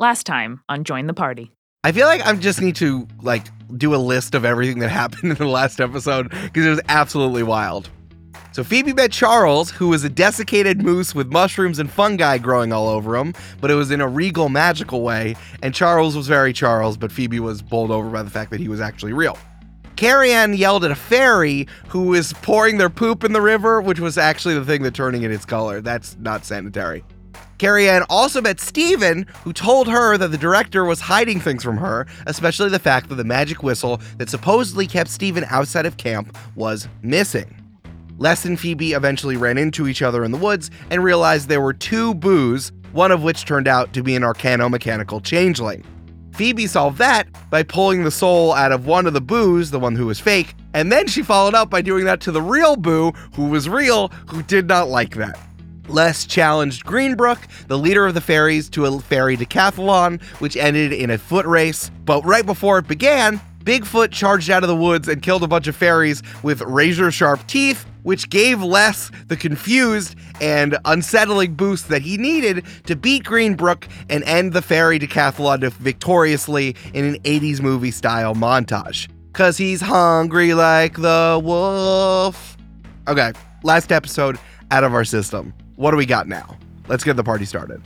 Last time on Join the Party. I feel like I just need to like do a list of everything that happened in the last episode because it was absolutely wild. So Phoebe met Charles, who was a desiccated moose with mushrooms and fungi growing all over him, but it was in a regal, magical way. And Charles was very Charles, but Phoebe was bowled over by the fact that he was actually real. Carrie Ann yelled at a fairy who was pouring their poop in the river, which was actually the thing that turning it its color. That's not sanitary. Carrie Ann also met Steven, who told her that the director was hiding things from her, especially the fact that the magic whistle that supposedly kept Steven outside of camp was missing. Les and Phoebe eventually ran into each other in the woods and realized there were two boos, one of which turned out to be an arcano-mechanical changeling. Phoebe solved that by pulling the soul out of one of the boos, the one who was fake, and then she followed up by doing that to the real boo, who was real, who did not like that. Les challenged Greenbrook, the leader of the fairies, to a fairy decathlon, which ended in a foot race. But right before it began, Bigfoot charged out of the woods and killed a bunch of fairies with razor sharp teeth, which gave Les the confused and unsettling boost that he needed to beat Greenbrook and end the fairy decathlon victoriously in an 80s movie style montage. Cause he's hungry like the wolf. Okay, last episode out of our system. What do we got now? Let's get the party started.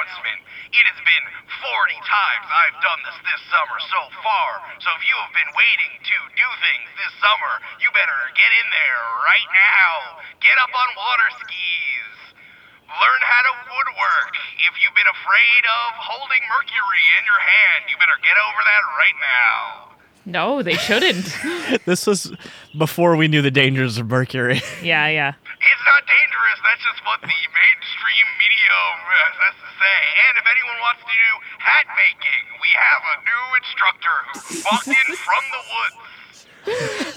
Announcement. It has been 40 times I've done this this summer so far. So if you have been waiting to do things this summer, you better get in there right now. Get up on water skis. Learn how to woodwork. If you've been afraid of holding mercury in your hand, you better get over that right now. No, they shouldn't. This was before we knew the dangers of mercury. yeah, yeah. It's not dangerous. That's just what the mainstream media has to say. And if anyone wants to do hat making, we have a new instructor who walked in from the woods.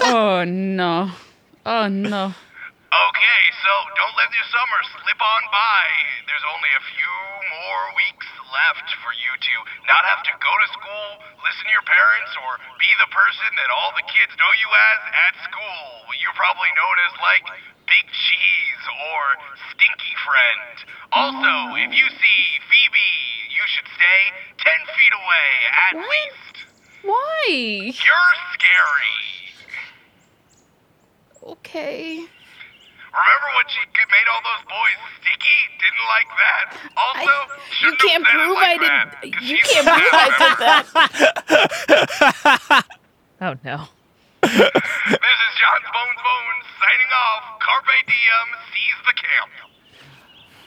Oh no. Oh no. Okay, so don't let your summer slip on by. There's only a few more weeks left for you to not have to go to school, listen to your parents, or be the person that all the kids know you as at school. You're probably known as like Big Cheese or Stinky Friend. Also, if you see Phoebe, you should stay 10 feet away at What? least. Why? You're scary. Okay. Remember when she made all those boys sticky? Didn't like that. Also, I- you shouldn't have can't it prove like I that, didn't. 'cause You can't prove I did that. oh no. This is John's Bones Bones signing off. Carpe diem, seize the camp.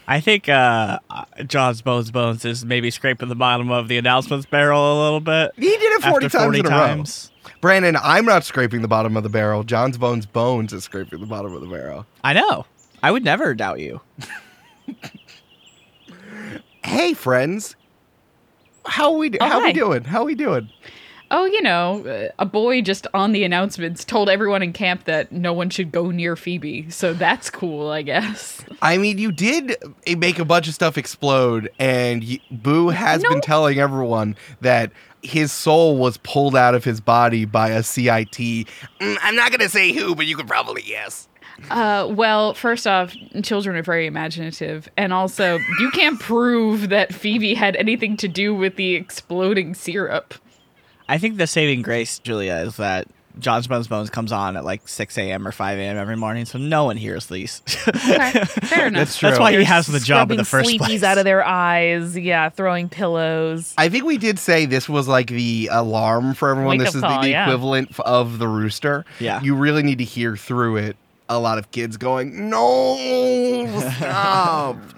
I think uh, John's Bones Bones is maybe scraping the bottom of the announcements barrel a little bit. He did it 40 after times 40 in a times. row. Brandon, I'm not scraping the bottom of the barrel. John's Bones Bones is scraping the bottom of the barrel. I know. I would never doubt you. Hey, friends. How we do- Oh, how we doing? How we doing? Oh, you know, uh, a boy just on the announcements told everyone in camp that no one should go near Phoebe. So that's cool, I guess. I mean, you did make a bunch of stuff explode, and y Boo has No. been telling everyone that his soul was pulled out of his body by a CIT. Mm, I'm not gonna say who, but you could probably guess. Uh, well, first off, children are very imaginative, and also you can't prove that Phoebe had anything to do with the exploding syrup. I think the saving grace, Julia, is that John's Bones Bones comes on at like 6 a.m. or 5 a.m. every morning, so no one hears these. Okay, fair enough. That's true. That's why he They're has the job in the first sleepies place. out of their eyes. Yeah, throwing pillows. I think we did say this was like the alarm for everyone. Wake this is call, the, the yeah. equivalent of the rooster. Yeah. You really need to hear through it a lot of kids going, No, stop.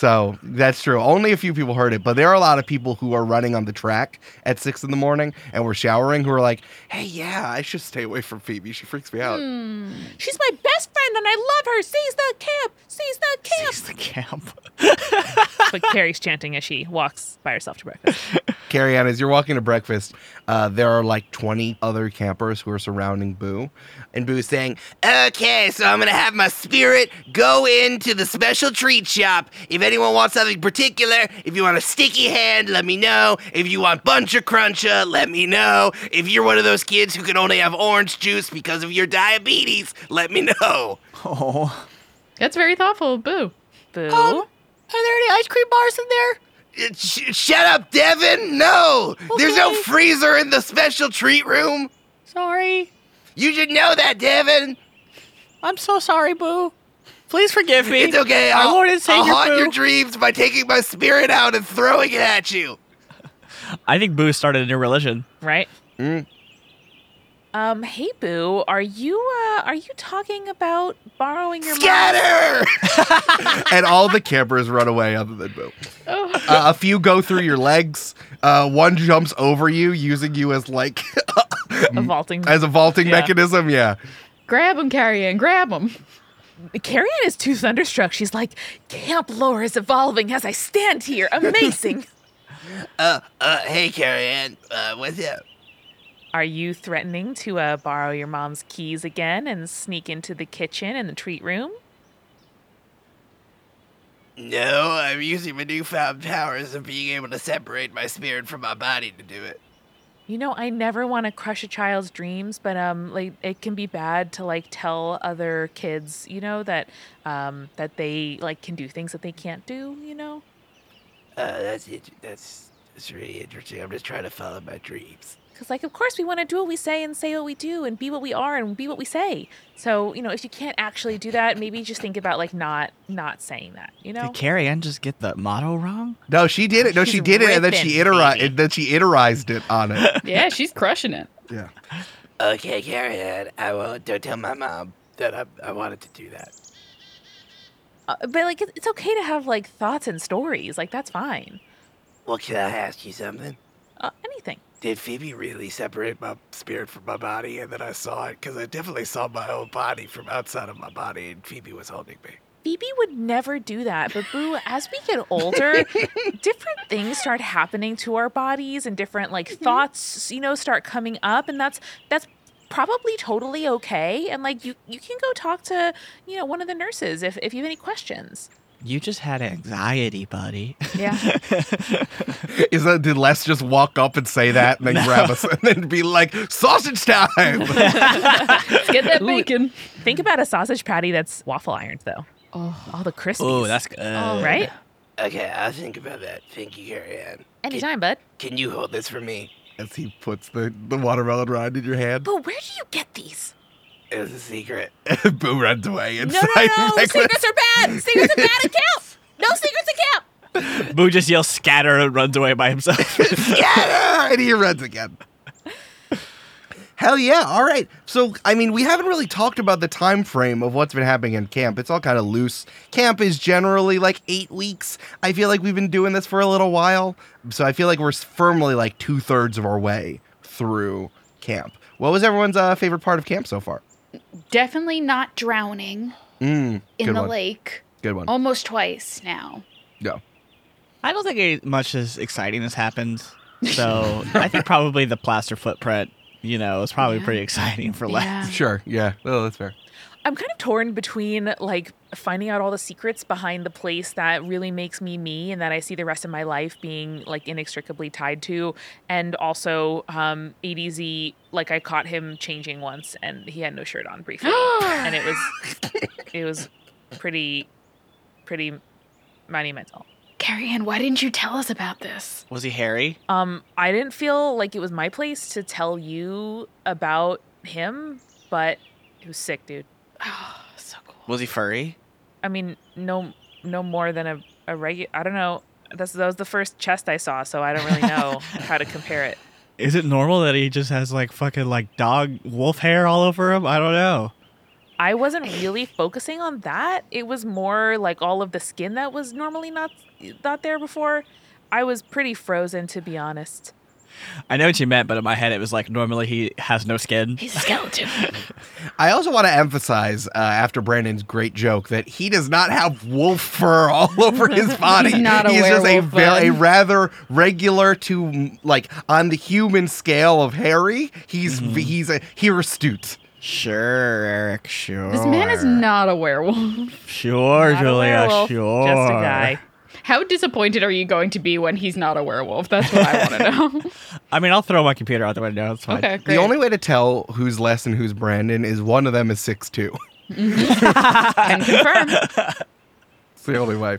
So that's true. Only a few people heard it, but there are a lot of people who are running on the track at six in the morning and were showering who are like, "Hey, yeah, I should stay away from Phoebe. She freaks me out." She's my best friend and I love her. Seize the camp. Seize the camp. It's the camp. but Carrie's chanting as she walks by herself to breakfast. Carrie Ann, as you're walking to breakfast, uh, there are like 20 other campers who are surrounding Boo, and Boo's saying, Okay, so I'm gonna have my spirit go into the special treat shop. If anyone wants something particular, if you want a sticky hand, let me know. If you want buncher cruncher, let me know. If you're one of those kids who can only have orange juice because of your diabetes, let me know. Oh. That's very thoughtful. Boo. Boo. Um, are there any ice cream bars in there? Uh, Sh- shut up, Devin! No! There's no freezer in the special treat room! Sorry. You should know that, Devin! I'm so sorry, Boo. Please forgive me. It's okay. Our I'll, Lord and I'll Savior haunt Boo. your dreams by taking my spirit out and throwing it at you. I think Boo started a new religion. right? Mm. Um, hey Boo, are you uh are you talking about borrowing your mom's- Scatter! and all the campers run away other than Boo. Oh. Uh, a few go through your legs. Uh, one jumps over you, using you as like a vaulting? as a vaulting Yeah. mechanism. Yeah. Grab him, Carrie Ann. Grab him. Carrie is too thunderstruck. She's like, Camp lore is evolving as I stand here. Amazing. uh, uh, hey, Carrie Ann. Uh, what's up? are you threatening to uh borrow your mom's keys again and sneak into the kitchen and the treat room? No, I'm using my newfound powers of being able to separate my spirit from my body to do it. You know, I never want to crush a child's dreams, but um, like it can be bad to like tell other kids, you know, that um that they like can do things that they can't do. You know. Uh, that's it. That's that's really interesting. I'm just trying to follow my dreams. Because, like, of course, we want to do what we say and say what we do and be what we are and be what we say. So, you know, if you can't actually do that, maybe just think about like not not saying that. You know. Did Carrie Ann just get the motto wrong? No, she did it. No, she She's did it, and then she ripping, iterized. And then she iterized it on it. Yeah, she's crushing it. Yeah. Okay, Carrie Ann. I won't. Don't tell my mom that I, I wanted to do that. Uh, but like, it's okay to have like thoughts and stories. Like, that's fine. Well, can I ask you something? Uh, anything. Did Phoebe really separate my spirit from my body and then I saw it? Because I definitely saw my own body from outside of my body and Phoebe was holding me. Phoebe would never do that. But Boo, as we get older, different things start happening to our bodies and different like mm-hmm. thoughts, you know, start coming up. And that's that's probably totally okay. And like you you can go talk to, you know, one of the nurses if, if you have any questions. You just had anxiety, buddy. Yeah. Is that did Les just walk up and say that and then grab us and then be like sausage time? Let's get that bacon. Think about a sausage patty that's waffle ironed though. Oh. All the crispies. Oh, that's good. right. Okay, I'll think about that. Thank you, Carrie Ann. Anytime, bud. Can you hold this for me? As he puts the, the watermelon rind in your hand, But where do you get these? It was a secret. Boo runs away. And No, Inside no, no. Nicholas. Secrets are bad. Secrets are bad at camp. No secrets at camp. Boo just yells scatter and runs away by himself. Scatter! And he runs again. Hell yeah! All right. So, I mean, we haven't really talked about the time frame of what's been happening in camp. It's all kind of loose. Camp is generally like eight weeks. I feel like we've been doing this for a little while, so I feel like we're firmly like two thirds of our way through camp. What was everyone's uh, favorite part of camp so far? Definitely not drowning Mm, in the one. lake Good one. almost twice now. Yeah. I don't think much as exciting has happened. So I think probably the plaster footprint, you know, is probably Yeah. pretty exciting for Les. Yeah. Sure. Yeah. Oh, that's fair. I'm kind of torn between like finding out all the secrets behind the place that really makes me me and that I see the rest of my life being like inextricably tied to, and also um, ADZ. Like I caught him changing once, and he had no shirt on briefly, and it was it was pretty pretty monumental. Carrie Ann, why didn't you tell us about this? Was he hairy? Um, I didn't feel like it was my place to tell you about him, but it was sick, dude. Oh, so cool. Was he furry? I mean, no, no more than a, a regular. I don't know. That's that was the first chest I saw, so I don't really know how to compare it. Is it normal that he just has like fucking like dog wolf hair all over him? I don't know. I wasn't really focusing on that. It was more like all of the skin that was normally not not there before. I was pretty frozen to be honest. I know what you meant, but in my head it was like normally he has no skin. He's a skeleton. I also want to emphasize uh, after Brandon's great joke that he does not have wolf fur all over his body. He's not a He's just a, ve- a rather regular to like on the human scale of hairy. He's Mm-hmm. he's a hirsute. Sure, Eric. Sure. This man is not a werewolf. Sure, Not a Julia. werewolf, Sure. Just a guy. How disappointed are you going to be when he's not a werewolf? That's what I want to know. I mean, I'll throw my computer out the window. It's fine. okay, great. The only way to tell who's Les and who's Brandon is one of them is six two. can confirm. It's the only way.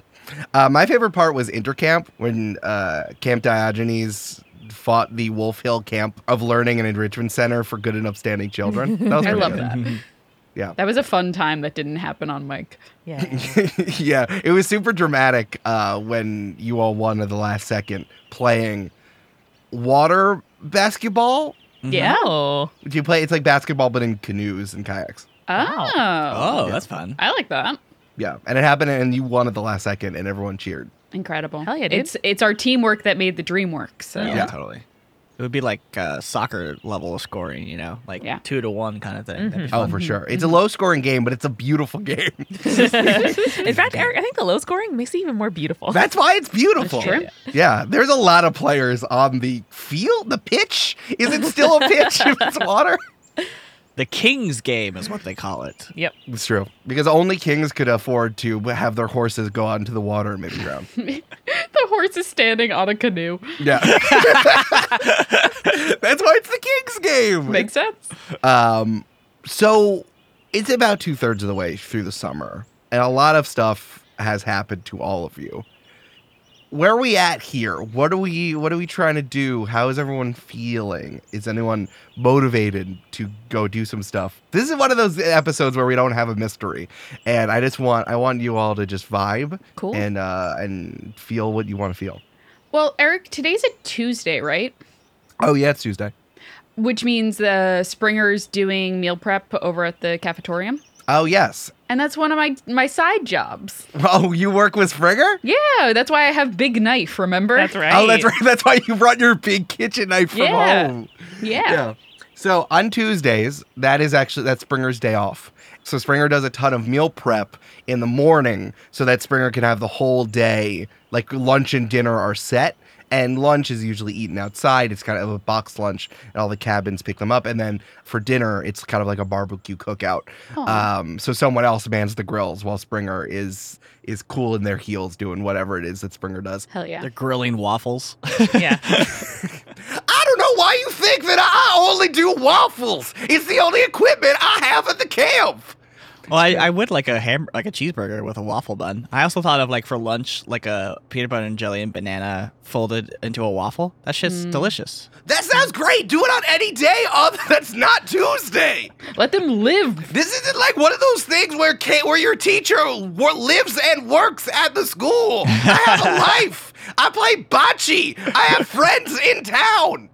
Uh, my favorite part was Intercamp when uh, Camp Diogenes fought the Wolf Hill Camp of Learning and Enrichment Center for Good and Upstanding Children. That was I pretty love good. that. Yeah. That was a fun time that didn't happen on mic. Yeah. yeah, it was super dramatic uh, when you all won at the last second playing water basketball. Yeah. Oh. Do you play? It's like basketball, but in canoes and kayaks. Oh. Oh, that's fun. I like that. Yeah, and it happened, and you won at the last second, and everyone cheered. Incredible. Hell yeah, dude. It's it's our teamwork that made the dream work. So Yeah, Yeah. totally. It would be like uh, soccer level of scoring, you know, like Yeah. two to one kind of thing. That'd be mm-hmm. Oh, for mm-hmm. sure. It's a mm-hmm. low scoring game, but it's a beautiful game. In fact, Eric, I think the low scoring makes it even more beautiful. That's why it's beautiful. true. Yeah, there's a lot of players on the field. The pitch is it still a pitch if it's water? The King's game is what they call it. Yep. It's true because only kings could afford to have their horses go out into the water and maybe drown. the horse is standing on a canoe. Yeah, that's why it's the king's game. Makes sense. Um, so it's about two thirds of the way through the summer, and a lot of stuff has happened to all of you. Where are we at here? What are we what are we trying to do? How is everyone feeling? Is anyone motivated to go do some stuff? This is one of those episodes where we don't have a mystery. And I just want I want you all to just vibe Cool. and uh and feel what you want to feel. Well, Eric, today's a Tuesday, right? Oh yeah, it's Tuesday. Which means the Springer's doing meal prep over at the cafetorium. Oh yes. And that's one of my my side jobs. Oh, you work with Springer? Yeah, that's why I have big knife, remember? That's right. Oh, that's right. That's why you brought your big kitchen knife from Yeah. home. Yeah. So on Tuesdays, that is actually that's Springer's day off. So Springer does a ton of meal prep in the morning so that Springer can have the whole day. Like lunch and dinner are set. And lunch is usually eaten outside. It's kind of a box lunch, and all the cabins pick them up. And then for dinner, it's kind of like a barbecue cookout. Um, so someone else mans the grills while Springer is is cool in their heels doing whatever it is that Springer does. Hell yeah. They're grilling waffles. Yeah. I don't know why you think that I only do waffles. It's the only equipment I have at the camp. Well, I, I would like a ham, like a cheeseburger with a waffle bun. I also thought of like for lunch, like a peanut butter and jelly and banana folded into a waffle. That shit's mm. delicious. That sounds great. Do it on any day other that's not Tuesday. Let them live. This isn't like one of those things where ca- where your teacher wo- lives and works at the school. I have a life. I play bocce. I have friends in town.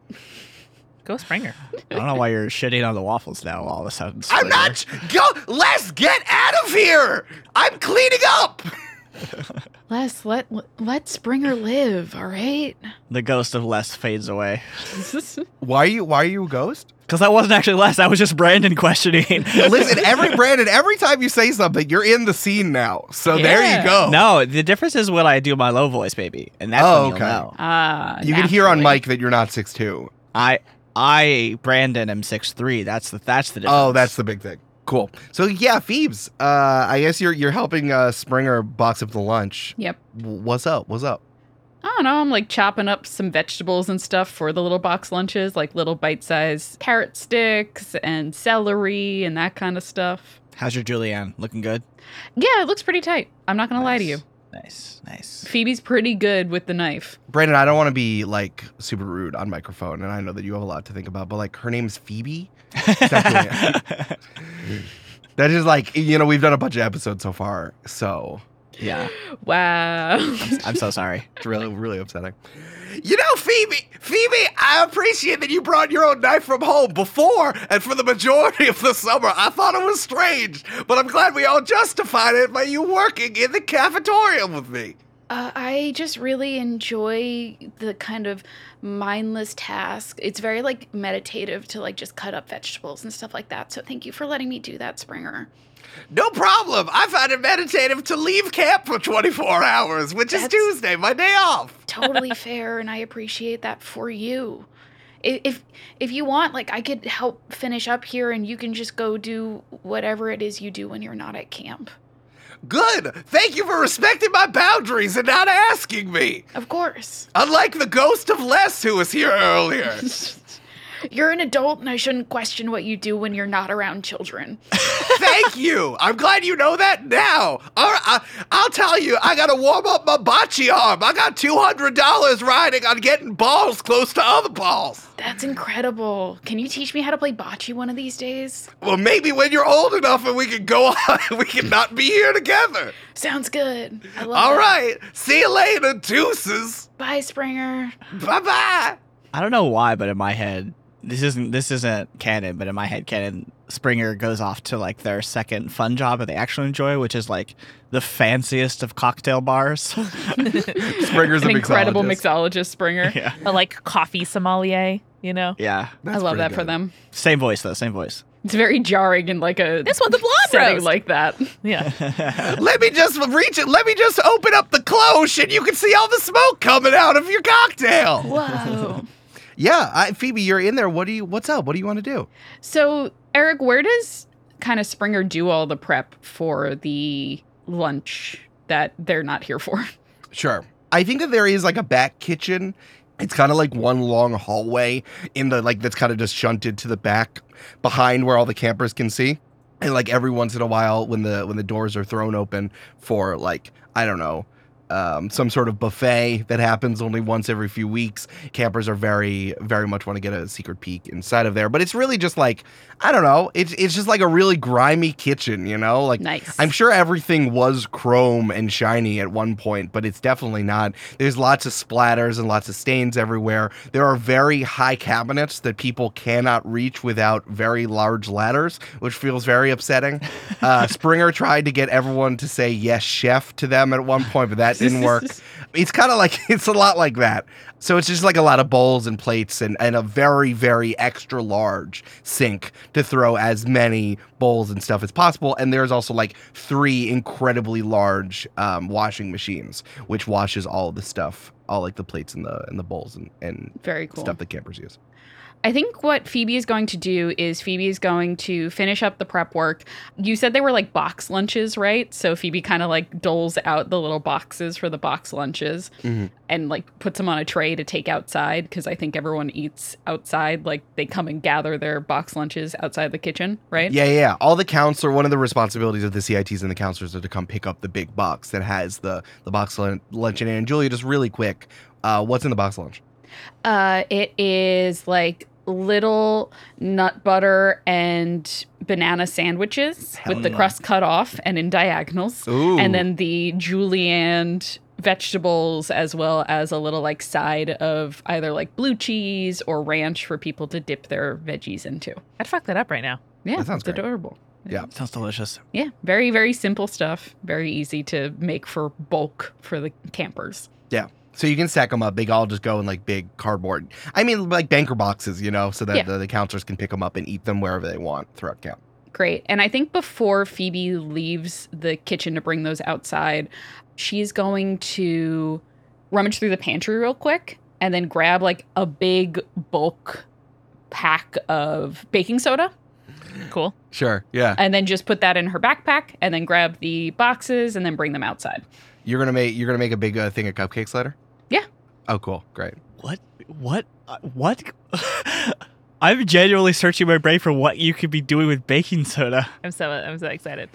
Go Springer. I don't know why you're shitting on the waffles now all of a sudden. I'm not. Go. Let's get out of here. I'm cleaning up. Les, let let Springer live, all right? The ghost of Les fades away. Why are you? Why are you a ghost? Because that wasn't actually Les. That was just Brandon questioning. Listen, every Brandon, every time you say something, you're in the scene now. So there you go. no, the difference is when I do my low voice, baby, and that's Oh, when you'll okay. know. Ah, You can hear on naturally. mic that you're not six two. I, I, Brandon, am six three. That's the that's the difference. Oh, that's the big thing. Cool. So yeah, Phoebes. Uh, I guess you're you're helping uh, Springer box up the lunch. Yep. What's up? What's up? I don't know. I'm like chopping up some vegetables and stuff for the little box lunches, like little bite-sized carrot sticks and celery and that kind of stuff. How's your julienne? Looking good. Yeah, it looks pretty tight. I'm not gonna lie to you. Nice, nice. Phoebe's pretty good with the knife. Brandon, I don't want to be like super rude on microphone, and I know that you have a lot to think about, but like her name's Phoebe. That is like you know we've done a bunch of episodes so far, so Yeah. Wow. I'm so sorry. It's really, really upsetting. You know, Phoebe, Phoebe, I appreciate that you brought your own knife from home before, and for the majority of the summer, I thought it was strange. But I'm glad we all justified it by you working in the cafeteria with me. Uh, I just really enjoy the kind of mindless task. It's very like meditative to like just cut up vegetables and stuff like that. So thank you for letting me do that, Springer. No problem. I find it meditative to leave camp for 24 hours, which is Tuesday, my day off. Totally fair, and I appreciate that for you. I- If if you want, like I could help finish up here, and you can just go do whatever it is you do when you're not at camp. Good. Thank you for respecting my boundaries and not asking me. Of course, Unlike the ghost of Les who was here earlier. you're an adult, and I shouldn't question what you do when you're not around children. Thank you. I'm glad you know that now. All right, I, I'll tell you, I got to warm up my bocce arm. I got $200 riding on getting balls close to other balls. That's incredible. Can you teach me how to play bocce one of these days? Well, maybe when you're old enough and we can go on, we can not be here together. Sounds good. I love All that. right. See you later, deuces. Bye, Springer. Bye bye. I don't know why, but in my head, this isn't this isn't canon, but in my head, canon Springer goes off to like their second fun job that they actually enjoy, which is like the fanciest of cocktail bars. Springer's An incredible mixologist, Springer. yeah, A like coffee sommelier, you know? yeah. I love that for them. Same voice though, same voice. It's very jarring in like a This one's a blonde setting roast. like that. Yeah. Let me just reach it. Let me just open up the cloche and you can see all the smoke coming out of your cocktail. Whoa. Yeah, I, Phoebe, you're in there. What do you? What's up? What do you want to do? So, Eric, where does kind of Springer do all the prep for the lunch that they're not here for? Sure. I think that there is like a back kitchen. It's kind of like one long hallway in the like that's kind of just shunted to the back behind where all the campers can see. And like every once in a while when the when the doors are thrown open for like I don't know um, some sort of buffet that happens only once every few weeks. Campers are very, very much want to get a secret peek inside of there, but it's really just like I don't know. It's it's just like a really grimy kitchen, you know. Like Nice. I'm sure everything was chrome and shiny at one point, but it's definitely not. There's lots of splatters and lots of stains everywhere. There are very high cabinets that people cannot reach without very large ladders, which feels very upsetting. Uh, Springer tried to get everyone to say yes, chef to them at one point, but that didn't work. It's kind of like it's a lot like that. So it's just like a lot of bowls and plates and, and a very, very extra large sink to throw as many bowls and stuff as possible. And there's also like three incredibly large um, washing machines, which washes all the stuff, all like the plates and the and the bowls and, and Very cool. stuff that campers use. I think what Phoebe is going to do is Phoebe is going to finish up the prep work. You said they were like box lunches, right? So Phoebe kind of like doles out the little boxes for the box lunches Mhm. and like puts them on a tray to take outside because I think everyone eats outside. Like they come and gather their box lunches outside the kitchen, right? Yeah, yeah. All the counselor, one of the responsibilities of the CITs and the counselors are to come pick up the big box that has the the box lun- lunch in it. And Julia, just really quick, uh, what's in the box lunch? Uh, it is like little nut butter and banana sandwiches Hell with the no. crust cut off and in diagonals. Ooh. and then the julienne vegetables as well as a little like side of either like blue cheese or ranch for people to dip their veggies into. I'd fuck that up right now. Yeah, That sounds it's great. adorable. Yeah. Sounds delicious. Yeah, very very simple stuff. Very easy to make for bulk for the campers. Yeah. So you can stack them up. They all just go in like big cardboard. I mean, like banker boxes, you know, so that Yeah. the, the counselors can pick them up and eat them wherever they want throughout camp. Great. And I think before Phoebe leaves the kitchen to bring those outside, she's going to rummage through the pantry real quick and then grab like a big bulk pack of baking soda Cool. Sure. Yeah. and then just put that in her backpack and then grab the boxes and then bring them outside. You're gonna make you're gonna make a big uh, thing of cupcakes later. Yeah. Oh, cool. Great. What? What? Uh, what? I'm genuinely searching my brain for what you could be doing with baking soda. I'm so I'm so excited.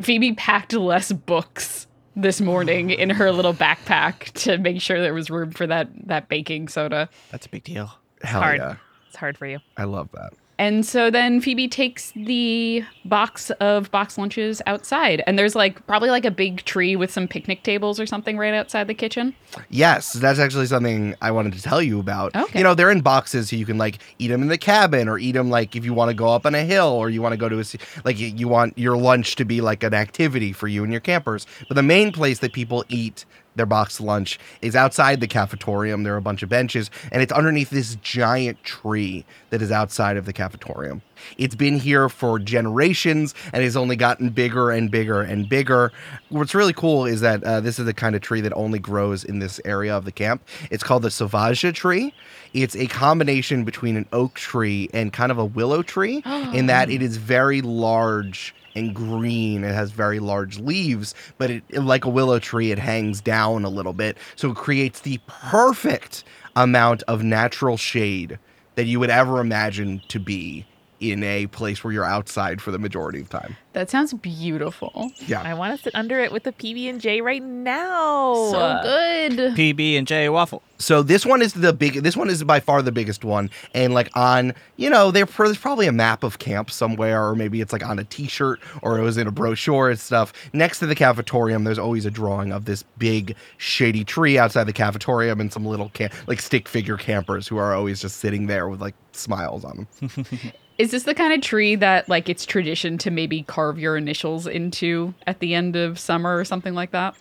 Phoebe packed less books this morning in her little backpack to make sure there was room for that that baking soda. That's a big deal. Hell hard. yeah. It's hard for you. I love that. And so then Phoebe takes the box of box lunches outside, and there's like probably like a big tree with some picnic tables or something right outside the kitchen. Yes, that's actually something I wanted to tell you about. Okay. You know, they're in boxes, so you can like eat them in the cabin, or eat them like if you want to go up on a hill, or you want to go to a like you- you want your lunch to be like an activity for you and your campers. But the main place that people eat their box lunch is outside the cafetorium. There are a bunch of benches, and it's underneath this giant tree that is outside of the cafetorium. It's been here for generations and has only gotten bigger and bigger and bigger. What's really cool is that uh, this is the kind of tree that only grows in this area of the camp. It's called the Sauvage tree. It's a combination between an oak tree and kind of a willow tree, in that it is very large and green. It has very large leaves, but it, like a willow tree, it hangs down a little bit. So it creates the perfect amount of natural shade that you would ever imagine to be in a place where you're outside for the majority of time. That sounds beautiful. Yeah. I want to sit under it with the PB and J right now. So good. PB and J waffle. So this one is the big. This one is by far the biggest one, and like on, you know, there- there's probably a map of camp somewhere, or maybe it's like on a T-shirt, or it was in a brochure and stuff. Next to the cafetorium, there's always a drawing of this big shady tree outside the cafetorium, and some little cam- like stick figure campers who are always just sitting there with like smiles on them. Is this the kind of tree that like it's tradition to maybe carve your initials into at the end of summer or something like that?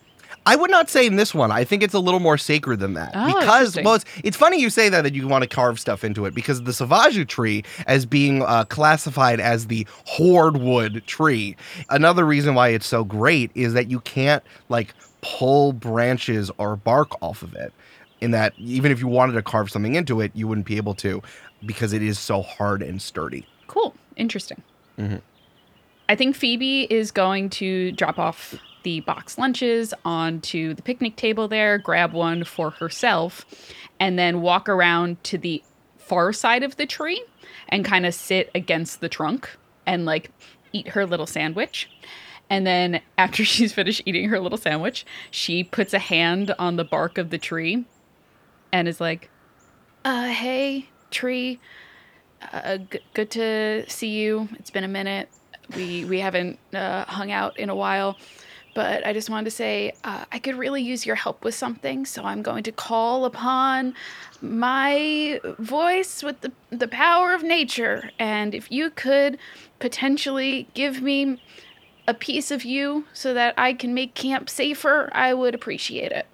I would not say in this one. I think it's a little more sacred than that Oh, because well, it's, it's funny you say that that you want to carve stuff into it because the Sauvage tree as being uh, classified as the hardwood tree. Another reason why it's so great is that you can't like pull branches or bark off of it. In that, even if you wanted to carve something into it, you wouldn't be able to because it is so hard and sturdy. Cool. Interesting. Mhm. I think Phoebe is going to drop off the box lunches onto the picnic table there, grab one for herself, and then walk around to the far side of the tree and kind of sit against the trunk and like eat her little sandwich. And then after she's finished eating her little sandwich, she puts a hand on the bark of the tree and is like, Uh, hey, tree. Uh, g- good to see you. It's been a minute. We we haven't uh, hung out in a while, but I just wanted to say uh, I could really use your help with something. So I'm going to call upon my voice with the the power of nature, and if you could potentially give me a piece of you so that I can make camp safer, I would appreciate it.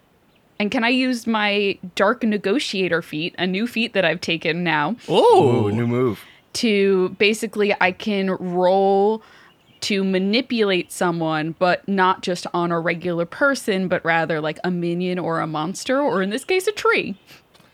And can I use my dark negotiator feat, a new feat that I've taken now, Ooh, new move. to basically I can roll to manipulate someone, but not just on a regular person, but rather like a minion or a monster, or in this case, a tree.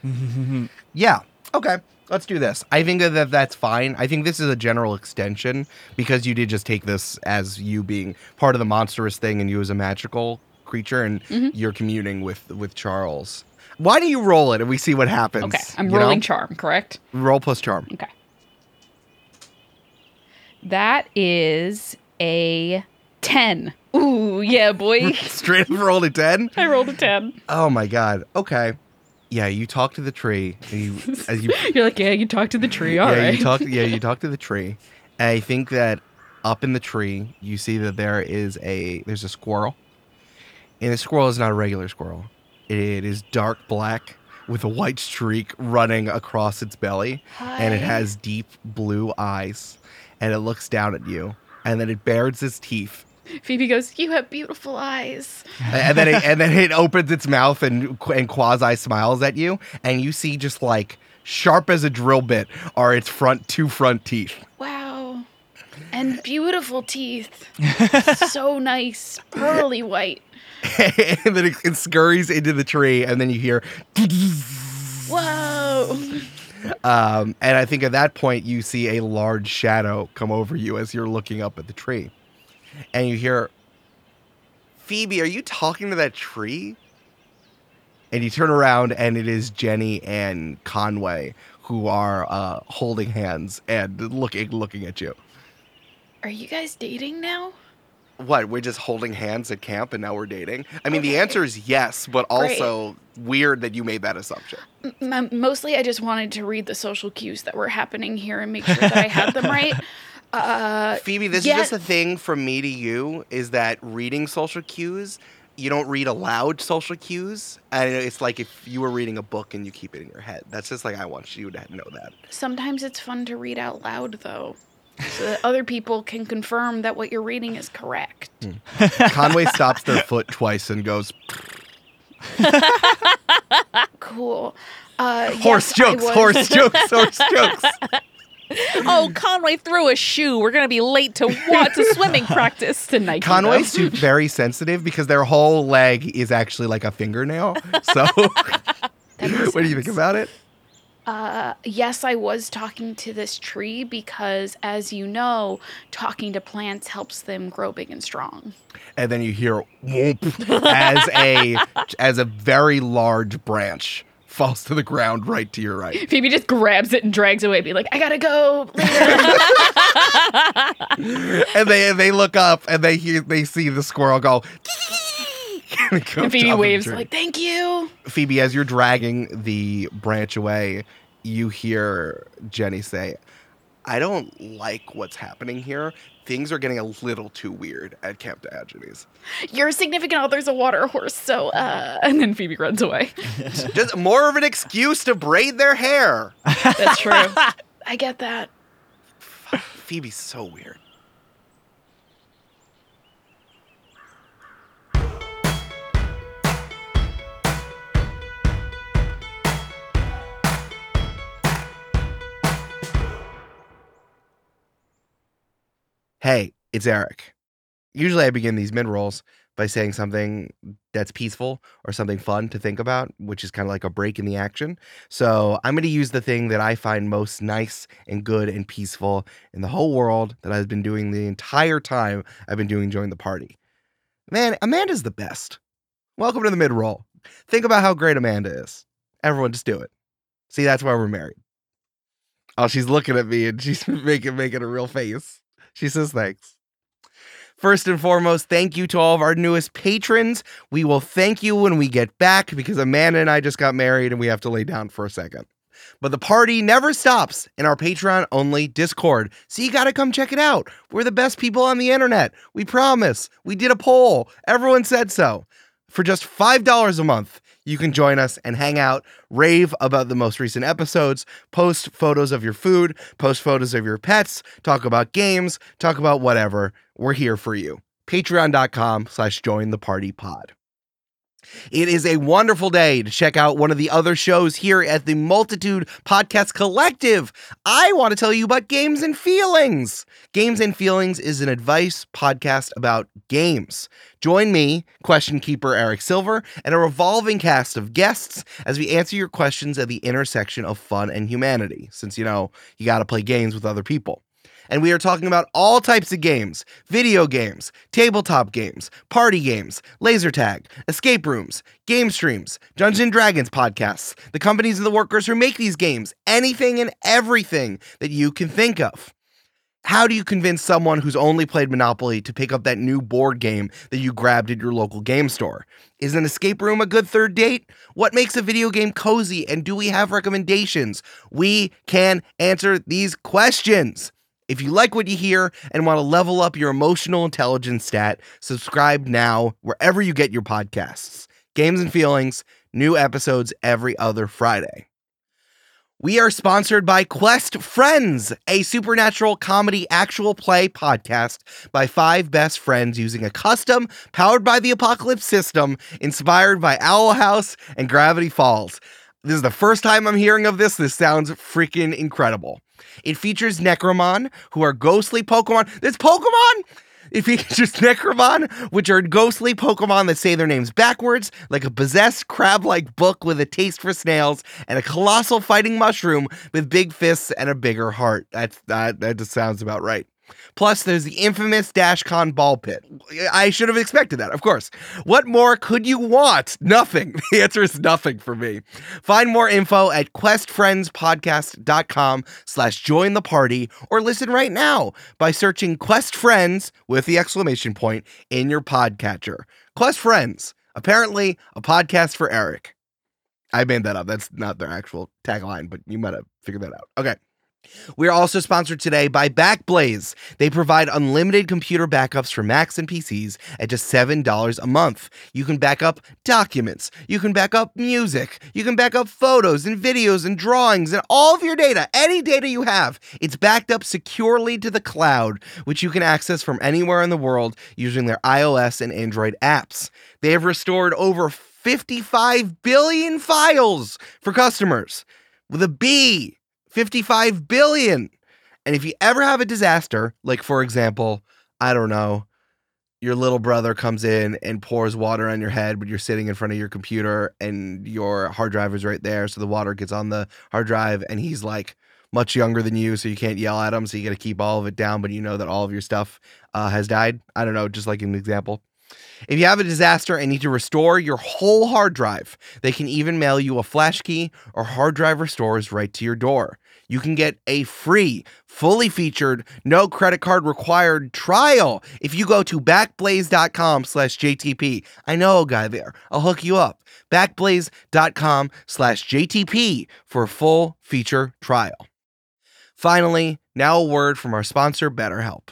Yeah. Okay. Let's do this. I think that, that that's fine. I think this is a general extension because you did just take this as you being part of the monstrous thing and you as a magical creature and mm-hmm. you're communing with with Charles. Why do you roll it and we see what happens? Okay, I'm you know? rolling charm, correct? roll plus charm. Okay. That is a 10. Ooh, yeah, boy. Straight up rolled a 10? I rolled a 10. Oh my god. Okay. Yeah, you talk to the tree. You, as you You're like, yeah, you talk to the tree. All right. yeah, you talk. Yeah, you talk to the tree. And I think that up in the tree, you see that there is a there's a squirrel, and the squirrel is not a regular squirrel. It is dark black with a white streak running across its belly, and it has deep blue eyes, and it looks down at you, and then it bares its teeth. Phoebe goes, You have beautiful eyes. and then it, and then it opens its mouth and and quasi smiles at you, and you see just like sharp as a drill bit are its front two front teeth. Wow. And beautiful teeth. so nice. Pearly white. and then it, it scurries into the tree, and then you hear, Whoa. um, and I think at that point you see a large shadow come over you as you're looking up at the tree, and you hear, Phoebe, are you talking to that tree? And you turn around, and it is Jenny and Conway who are uh, holding hands and looking looking at you. Are you guys dating now? What? We're just holding hands at camp and now we're dating? I mean, the answer is yes, but also weird that you made that assumption. M- mostly, I just wanted to read the social cues that were happening here and make sure that I had them right. Uh, Phoebe, this yeah. is just a thing from me to you is that reading social cues, you don't read aloud social cues. And it's like if you were reading a book and you keep it in your head. That's just like I want you to know that. sometimes it's fun to read out loud, though, so that other people can confirm that what you're reading is correct. Conway stops their foot twice and goes, Cool. Uh, horse yes, jokes, horse jokes, horse jokes. Oh, Conway threw a shoe. We're gonna be late to what to swimming practice. tonight. Conway's though. too- very sensitive because their whole leg is actually like a fingernail. So, That makes what do you think about it? Uh, yes, I was talking to this tree because, as you know, talking to plants helps them grow big and strong. And then you hear whoop as a as a very large branch falls to the ground right to your right. Phoebe just grabs it and drags away, be like, I gotta go. And they and they look up and they hear they see the squirrel go. and, Phoebe top of the waves like, Thank you. Phoebe, as you're dragging the branch away, you hear Jenny say, I don't like what's happening here. Things are getting a little too weird at Camp Diogenes. Your significant other's a water horse, so uh, and then Phoebe runs away. Just more of an excuse to braid their hair. That's true. I get that. Phoebe's so weird. Hey, it's Eric. Usually I begin these mid rolls by saying something that's peaceful or something fun to think about, which is kind of like a break in the action. So I'm going to use the thing that I find most nice and good and peaceful in the whole world that I've been doing the entire time I've been doing Join the Party. Man, Amanda's the best. Welcome to the mid roll. Think about how great Amanda is. Everyone, just do it. See, that's why we're married. Oh, she's looking at me and she's making making a real face. She says thanks. First and foremost, thank you to all of our newest patrons. We will thank you when we get back because Amanda and I just got married and we have to lay down for a second. But the party never stops in our Patreon only Discord. So you got to come check it out. We're the best people on the internet. We promise. We did a poll. Everyone said so. For just $5 a month, you can join us and hang out, rave about the most recent episodes, post photos of your food, post photos of your pets, talk about games, talk about whatever. We're here for you. Patreon.com slash join the party pod. It is a wonderful day to check out one of the other shows here at the Multitude Podcast Collective. I want to tell you about Games and Feelings. Games and Feelings is an advice podcast about games. Join me, question keeper Eric Silver, and a revolving cast of guests as we answer your questions at the intersection of fun and humanity, since you know you got to play games with other people. And we are talking about all types of games video games, tabletop games, party games, laser tag, escape rooms, game streams, Dungeons and Dragons podcasts, the companies and the workers who make these games, anything and everything that you can think of. How do you convince someone who's only played Monopoly to pick up that new board game that you grabbed at your local game store? Is an escape room a good third date? What makes a video game cozy? And do we have recommendations? We can answer these questions. If you like what you hear and want to level up your emotional intelligence stat, subscribe now wherever you get your podcasts. Games and Feelings, new episodes every other Friday. We are sponsored by Quest Friends, a supernatural comedy actual play podcast by five best friends using a custom, powered by the Apocalypse system, inspired by Owl House and Gravity Falls. This is the first time I'm hearing of this. This sounds freaking incredible. It features Necromon, who are ghostly Pokemon. There's Pokemon! It features Necromon, which are ghostly Pokemon that say their names backwards, like a possessed crab like book with a taste for snails, and a colossal fighting mushroom with big fists and a bigger heart. That's that, that just sounds about right. Plus, there's the infamous DashCon ball pit. I should have expected that, of course. What more could you want? Nothing. The answer is nothing for me. Find more info at questfriendspodcast.com slash join the party or listen right now by searching Quest Friends with the exclamation point in your podcatcher. Quest Friends, apparently a podcast for Eric. I made that up. That's not their actual tagline, but you might have figured that out. Okay. We are also sponsored today by Backblaze. They provide unlimited computer backups for Macs and PCs at just $7 a month. You can back up documents, you can back up music, you can back up photos and videos and drawings and all of your data, any data you have. It's backed up securely to the cloud, which you can access from anywhere in the world using their iOS and Android apps. They have restored over 55 billion files for customers with a B. 55 billion. And if you ever have a disaster, like for example, I don't know, your little brother comes in and pours water on your head, but you're sitting in front of your computer and your hard drive is right there. So the water gets on the hard drive and he's like much younger than you. So you can't yell at him. So you got to keep all of it down, but you know that all of your stuff uh, has died. I don't know, just like an example. If you have a disaster and need to restore your whole hard drive, they can even mail you a flash key or hard drive restores right to your door. You can get a free, fully featured, no credit card required trial if you go to backblaze.com slash JTP. I know a guy there. I'll hook you up. Backblaze.com slash JTP for a full feature trial. Finally, now a word from our sponsor, BetterHelp.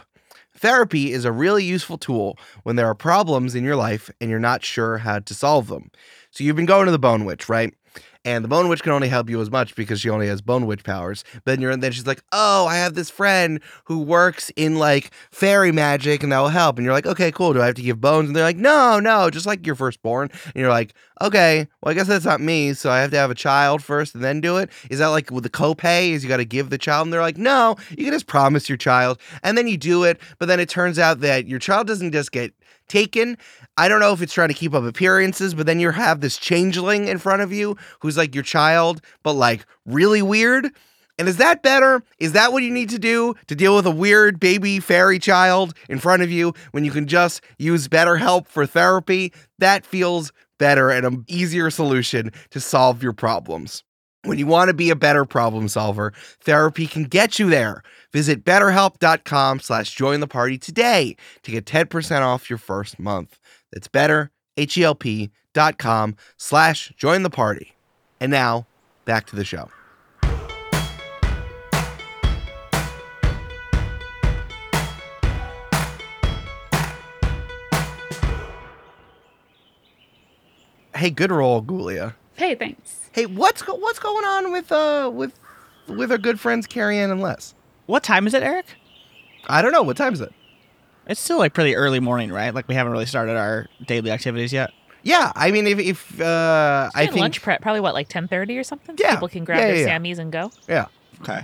Therapy is a really useful tool when there are problems in your life and you're not sure how to solve them. So you've been going to the Bone Witch, right? And the Bone Witch can only help you as much because she only has Bone Witch powers. But then you're and then she's like, "Oh, I have this friend who works in like fairy magic, and that will help." And you're like, "Okay, cool. Do I have to give bones?" And they're like, "No, no, just like your firstborn." And you're like, "Okay, well, I guess that's not me. So I have to have a child first and then do it. Is that like with the copay? Is you got to give the child? And they're like, "No, you can just promise your child, and then you do it." But then it turns out that your child doesn't just get taken. I don't know if it's trying to keep up appearances, but then you have this changeling in front of you who's like your child, but like really weird. And is that better? Is that what you need to do to deal with a weird baby fairy child in front of you when you can just use BetterHelp for therapy? That feels better and an easier solution to solve your problems. When you want to be a better problem solver, therapy can get you there. Visit betterhelp.com slash join the party today to get 10% off your first month. That's better, H-E-L-P dot com slash join the party. And now, back to the show. Hey, good roll, Julia. Hey, thanks. Hey, what's go- what's going on with uh with with our good friends Carrie Ann and Les? What time is it, Eric? I don't know. What time is it? It's still like pretty early morning, right? Like we haven't really started our daily activities yet. Yeah, I mean, if if uh, I think lunch prep, probably what, like 10:30 or something? Yeah. People can grab Yeah, their yeah, yeah. Sammies and go. yeah, Okay.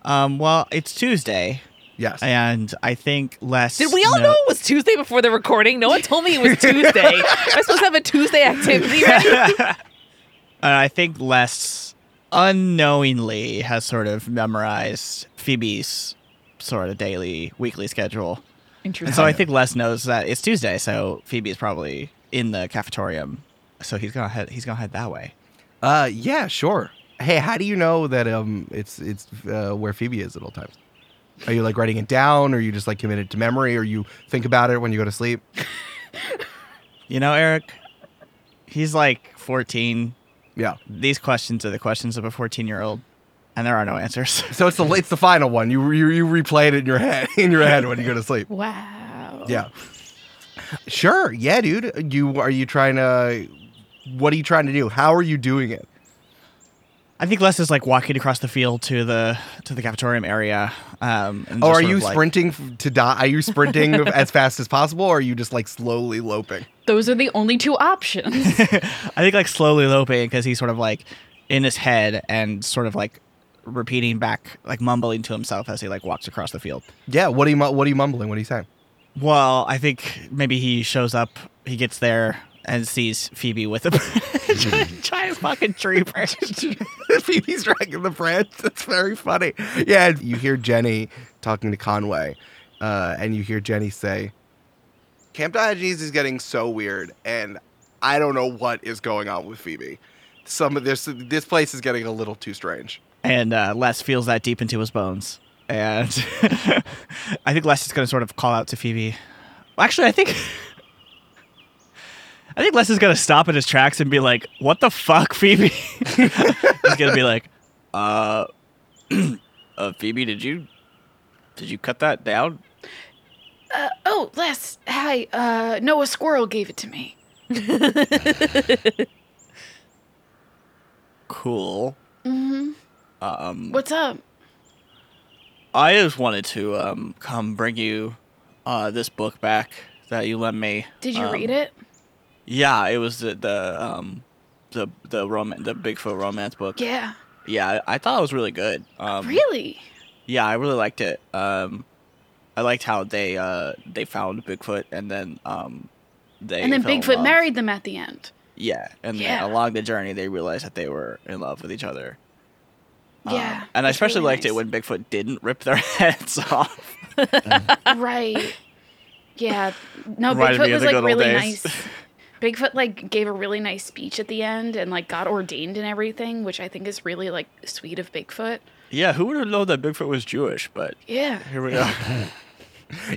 Um. Well, it's Tuesday, yes. and I think less. Did we all know it was Tuesday before the recording? No one told me it was Tuesday. Am I supposed to have a Tuesday activity ready? Uh, I think Les unknowingly has sort of memorized Phoebe's sort of daily, weekly schedule. And Interesting. so I think Les knows that it's Tuesday, so Phoebe is probably in the cafetorium. So he's gonna head. He's gonna head that way. Uh, yeah, sure. Hey, how do you know that um it's it's uh, where Phoebe is at all times? Are you like writing it down, or you just like commit it to memory, or you think about it when you go to sleep? You know, Eric. He's like 14. Yeah. These questions are the questions of a 14 year old, and there are no answers. So it's the it's the final one. You you you replay it in your head in your head when you go to sleep. wow. Yeah. Sure. Yeah, dude. You are you trying to? What are you trying to do? How are you doing it? I think Les is like walking across the field to the to the cafetorium area. Um, and Oh, are you like- sprinting to die? Are you sprinting as fast as possible, or are you just like slowly loping? Those are the only two options. I think like slowly loping because he's sort of like in his head and sort of like repeating back, like mumbling to himself as he like walks across the field. Yeah. What are you What are you mumbling? What are you saying? Well, I think maybe he shows up, he gets there and sees Phoebe with a giant fucking tree branch. Phoebe's dragging the branch. That's very funny. Yeah, and you hear Jenny talking to Conway, uh, and you hear Jenny say, Camp Diogenes is getting so weird, and I don't know what is going on with Phoebe. Some of this this place is getting a little too strange. and uh, Les feels that deep into his bones. And I think Les is going to sort of call out to Phoebe. Actually, I think I think Les is going to stop in his tracks and be like, "What the fuck, Phoebe?" He's going to be like, "Uh, uh, Phoebe, did you did you cut that down?" Uh, oh, Les, hi. Uh, Noah Squirrel gave it to me. Cool. hmm Um, What's up? I just wanted to um come bring you uh this book back that you lent me. Did you Um, read it? Yeah, it was the the um the the roman the Bigfoot romance book. Yeah. Yeah, I, I thought it was really good. Um, really? Yeah, I really liked it. Um, I liked how they uh they found Bigfoot and then um they And then fell in Bigfoot love. married them at the end. Yeah, and Yeah. then along the journey they realized that they were in love with each other. Um, Yeah, and I especially really liked it when Bigfoot didn't rip their heads off. right. Yeah. No, Reminded Bigfoot was like really days. nice. Bigfoot like gave a really nice speech at the end and like got ordained and everything, which I think is really like sweet of Bigfoot. yeah, who would have known that Bigfoot was Jewish? But Yeah. here we go.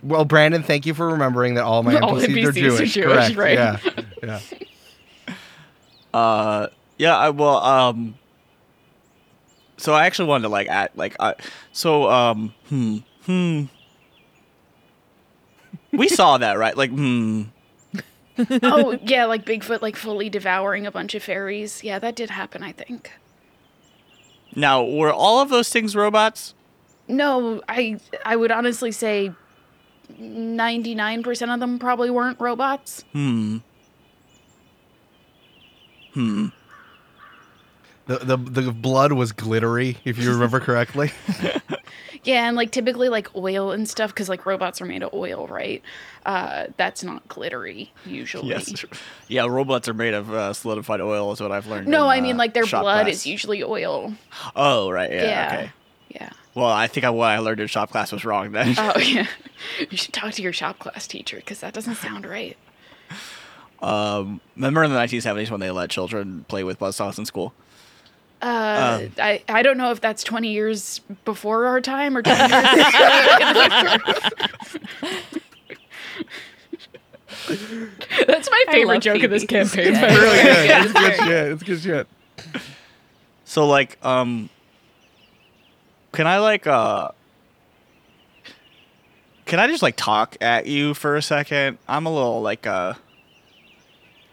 Well, Brandon, thank you for remembering that all my All NPCs, are NPCs are Jewish. Jewish, Correct. right. Yeah. Yeah. Uh, yeah, I well, um, so I actually wanted to like act like I, so um, hmm, hmm. We saw that, right? Like, hmm. Oh yeah, like Bigfoot like fully devouring a bunch of fairies. Yeah, that did happen. I think. Now, were all of those things robots? No, I I would honestly say ninety nine percent of them probably weren't robots. Hmm. Hmm. The, the the blood was glittery, if you remember correctly. Yeah, and like typically like oil and stuff, because like robots are made of oil, right? Uh, that's not glittery usually. Yes. Yeah, robots are made of uh, solidified oil, is what I've learned. No, in, I mean uh, like their blood class. is usually oil. Oh, right. Yeah. Yeah. Okay. Yeah. Well, I think I, what I learned in shop class was wrong then. Oh yeah. You should talk to your shop class teacher because that doesn't sound right. Um, remember in the 1970s when they let children play with buzzsaws in school? Uh, I I don't know if that's twenty years before our time or twenty years in the future. That's my favorite love joke of this campaign. Yeah. by really good. It's good shit. It's good shit. So like, um, can I like, uh, can I just like talk at you for a second? I'm a little like, uh,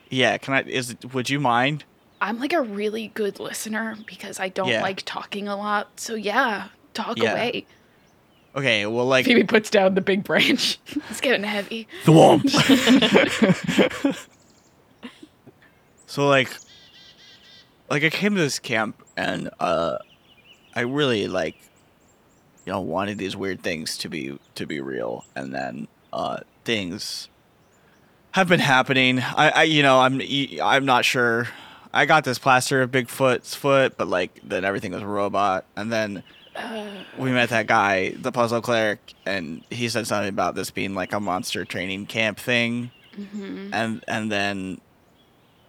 yeah. Can I? Is? Would you mind? I'm like a really good listener because I don't Yeah. like talking a lot. So yeah, talk Yeah. away. Okay. Well, like, Phoebe puts down the big branch. It's getting heavy. The Thwomp. so like like I came to this camp and uh I really like you know wanted these weird things to be to be real and then uh things have been happening. I, I you know I'm I'm not sure. I got this plaster of Bigfoot's foot, but like then everything was a robot and then we met that guy, the puzzle cleric, and he said something about this being like a monster training camp thing, and and then.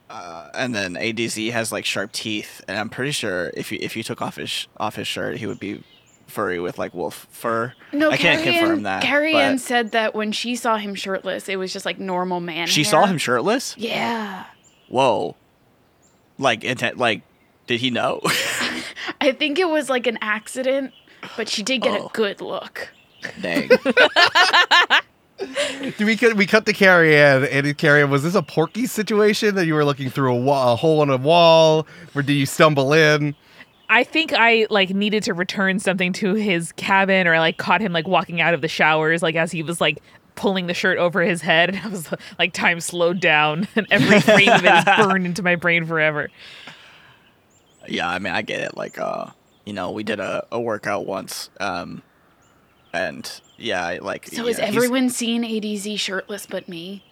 Uh, and then ADZ has like sharp teeth, and I'm pretty sure if you if you took off his sh- off his shirt, he would be furry with like wolf fur. No, I can't confirm that. Carrie Ann said that when she saw him shirtless, it was just like normal man. she hair. saw him shirtless. Yeah, Whoa, like intent, like did he know? I think it was like an accident, but she did get Oh. a good look. Dang. Do we cut we cut to Carrie Ann and Carrie Ann, was this a Porky situation that you were looking through a, wall, a hole in a wall, or did you stumble in? I think I like needed to return something to his cabin, or I like caught him like walking out of the showers, like as he was like pulling the shirt over his head, and I was like, time slowed down, and every frame of it is burned into my brain forever. yeah, I mean, I get it. Like, uh, you know, we did a, a workout once, um, and yeah, I- like. So yeah, has everyone seen ADZ shirtless but me?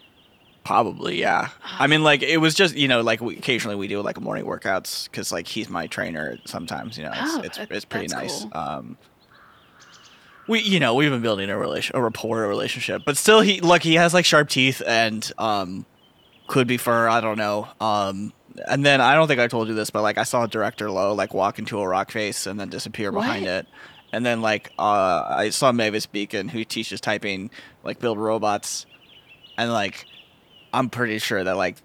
Probably, yeah. I mean, like it was just you know, like we, occasionally we do like morning workouts because like he's my trainer. Sometimes you know, it's Oh, it's, that- it's pretty nice. cool. Um, we you know we've been building a relation, a rapport, a relationship, but still he like he has like sharp teeth and um, could be fur. I don't know. Um, and then I don't think I told you this, but like I saw director Lowe like walk into a rock face and then disappear behind What? it. And then like uh, I saw Mavis Beacon who teaches typing like build robots, and like I'm pretty sure that like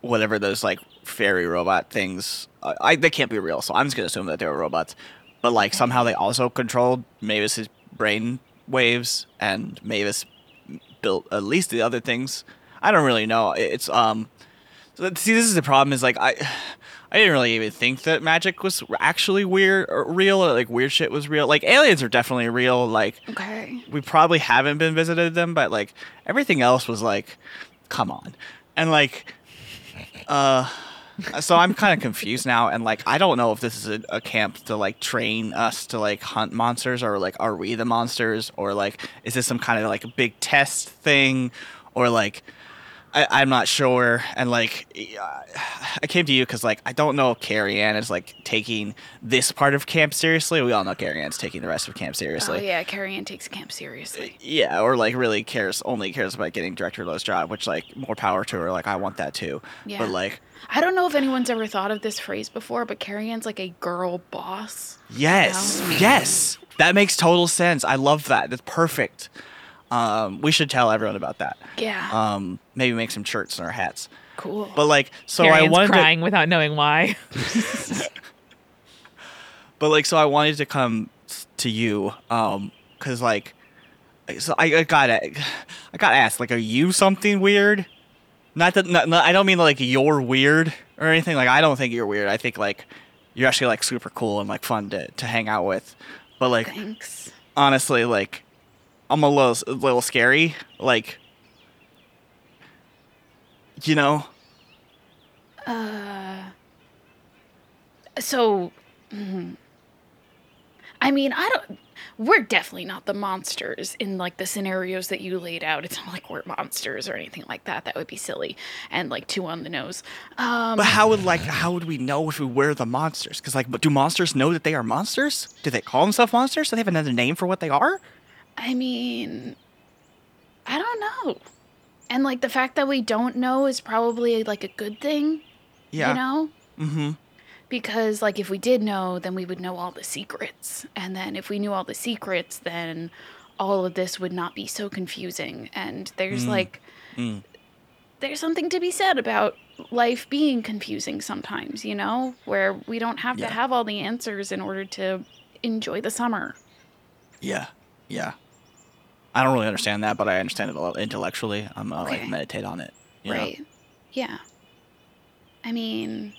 whatever those like fairy robot things, I, I they can't be real. So I'm just gonna assume that they were robots. But like somehow they also controlled Mavis's brain waves, and Mavis built at least the other things. I don't really know. It's um. So see, this is the problem. Is like I, I didn't really even think that magic was actually weird or real. Or, like weird shit was real. Like aliens are definitely real. Like Okay. we probably haven't been visited them, but like everything else was like, come on, and like, uh, so I'm kind of confused now, and like I don't know if this is a, a camp to like train us to like hunt monsters, or like are we the monsters, or like is this some kind of like a big test thing, or like. I, I'm not sure, and like, uh, I came to you because like I don't know if Carrie Ann is like taking this part of camp seriously. We all know Carrie Ann's taking the rest of camp seriously. Oh yeah, Carrie Ann takes camp seriously. Yeah, or like really cares only cares about getting director Lowe's job, which like more power to her. Like I want that too. Yeah. But like I don't know if anyone's ever thought of this phrase before, but Carrie Ann's like a girl boss. yes, yes, that makes total sense. I love that. That's perfect. Um, we should tell everyone about that. Yeah. Um, maybe make some shirts and our hats. cool. But like, so I Carrie Ann's wanted to, crying without knowing why. but like, so I wanted to come to you, um, cause like, so I, I gotta, I gotta ask, like, are you something weird? Not that, not, not- I don't mean like you're weird or anything. Like, I don't think you're weird. I think like you're actually like super cool and like fun to to hang out with. But like, Thanks. honestly, like, I'm a little, a little scary. Like, you know, Uh. So, mhm. I mean, I don't. We're definitely not the monsters in like the scenarios that you laid out. It's not like we're monsters or anything like that. That would be silly and like too on the nose. Um, But how would like how would we know if we were the monsters? Because like, but do monsters know that they are monsters? Do they call themselves monsters? Do they have another name for what they are? I mean, I don't know. And like the fact that we don't know is probably like a good thing. Yeah. You know. Mm-hmm. because like if we did know then we would know all the secrets and then if we knew all the secrets then all of this would not be so confusing and there's Mm. like Mm. there's something to be said about life being confusing sometimes you know where we don't have Yeah. to have all the answers in order to enjoy the summer Yeah. Yeah. I don't really understand that, but I understand it a lot intellectually. I'm uh, like Okay. meditate on it. you know? right yeah i mean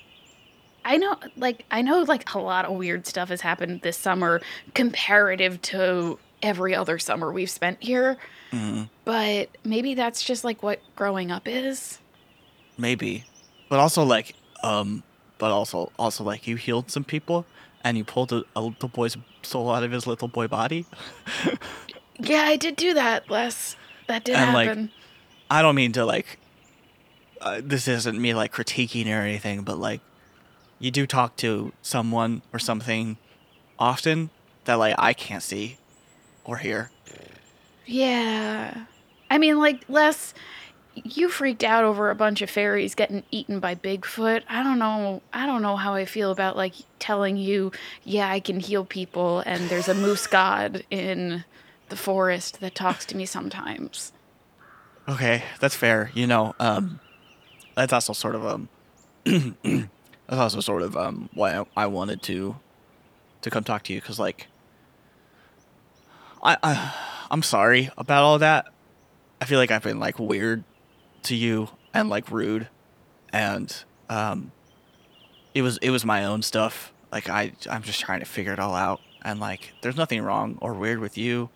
i know like i know like a lot of weird stuff has happened this summer comparative to every other summer we've spent here Mhm. but maybe that's just like what growing up is Maybe, but also like um, but also also like you healed some people and you pulled a, a little boy's soul out of his little boy body. yeah i did do that les that did And, like, happen I don't mean to like. Uh, this isn't me like critiquing or anything, but like, you do talk to someone or something often that like I can't see or hear. yeah i mean like les you freaked out over a bunch of fairies getting eaten by bigfoot i don't know i don't know how i feel about like telling you yeah i can heal people and there's a moose god in the forest that talks to me sometimes Okay, that's fair. You know, um, that's also sort of um, that's also sort of um why I, I wanted to to come talk to you because like I, I I'm sorry about all that. I feel like I've been like weird to you and like rude, and um, it was it was my own stuff. Like I I'm just trying to figure it all out, and like there's nothing wrong or weird with you.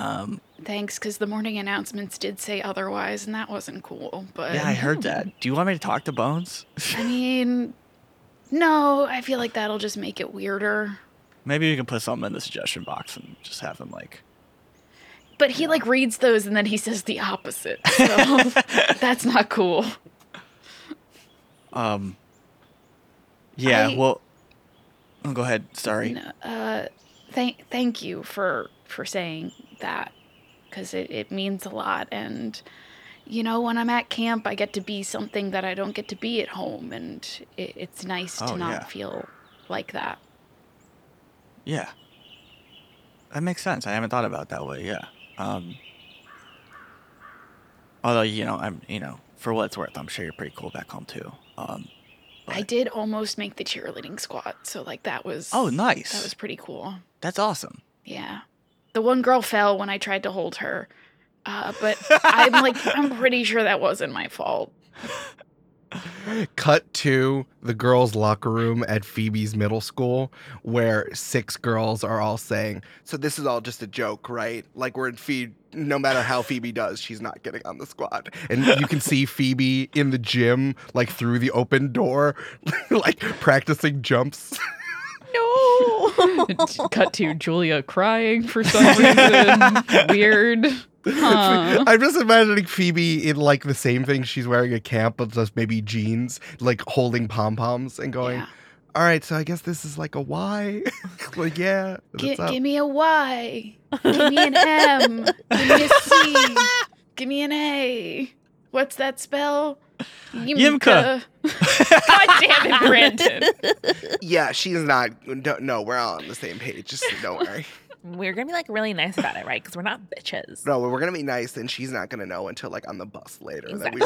Um, thanks because the morning announcements did say otherwise and that wasn't cool but yeah, I heard that. Do you want me to talk to Bones? i mean no i feel like that'll just make it weirder Maybe you can put something in the suggestion box and just have him like but he like reads those and then he says the opposite. So that's not cool. Um. Yeah. I- well. Oh, go ahead. Sorry. No, uh, thank thank you for for saying that because it, it means a lot and you know when i'm at camp i get to be something that i don't get to be at home and it, it's nice to Oh, not yeah. feel like that Yeah. That makes sense. I haven't thought about it that way. Yeah. Um. Although you know, I'm you know, for what it's worth, I'm sure you're pretty cool back home too. Um. i did almost make the cheerleading squad so like that was Oh, nice. that was pretty cool That's awesome. yeah the one girl fell when i tried to hold her uh, but i'm like i'm pretty sure that wasn't my fault Cut to the girls' locker room at Phoebe's middle school, where six girls are all saying, "So this is all just a joke, right? Like we're in Phoebe. No matter how Phoebe does, she's not getting on the squad." And you can see Phoebe in the gym, like through the open door, like practicing jumps. No. Cut to Julia crying for some reason. Weird. Huh. I'm just imagining Phoebe in like the same thing she's wearing at camp, but just maybe jeans, like holding pom poms and going. yeah. All right, so I guess this is like a Y. like, yeah. Gi- what's up?" give me a Y. Give me an M. Give me a C. Give me an A. What's that spell? Yimka. God damn it, Brandon. Yeah, she's not. No, no, we're all on the same page. Just don't worry. We're gonna be like really nice about it, right? Because we're not bitches. No, we're gonna be nice, and she's not gonna know until like on the bus later. That we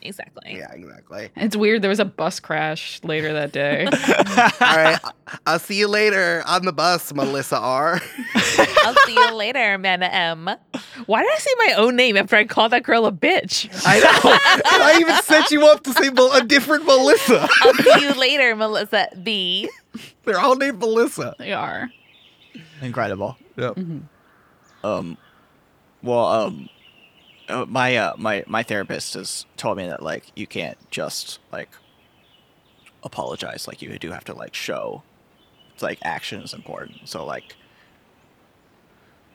Exactly. yeah, exactly. It's weird. There was a bus crash later that day. All right, I'll see you later on the bus, Melissa R. I'll see you later, Amanda M. Why did I say my own name after I called that girl a bitch? I know. I even set you up to say a different Melissa. I'll see you later, Melissa B. They're all named Melissa. they are. Incredible. Yep. Um. Well, um, uh, my uh, my my therapist has told me that like you can't just like apologize. Like you do have to like show. It's like action is important. So like.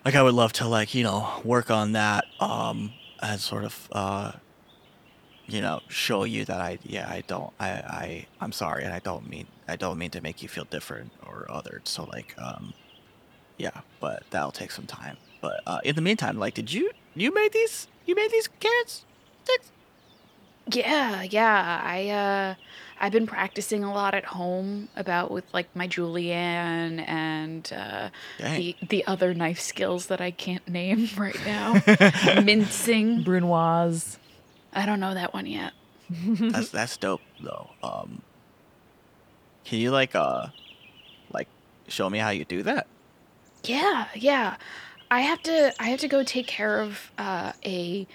Like I would love to like you know work on that um and sort of uh you know show you that I yeah I don't I I I'm sorry and I don't mean I don't mean to make you feel different or othered so like um yeah, but that'll take some time. But uh, in the meantime, like, did you you made these? You made these carrots sticks? Yeah, yeah. I uh I've been practicing a lot at home about with like my julienne and uh the the other knife skills that I can't name right now. Mincing. Brunoise. I don't know that one yet. that's that's dope though. Um, can you like uh, like show me how you do that? Yeah, yeah. I have to I have to go take care of uh, a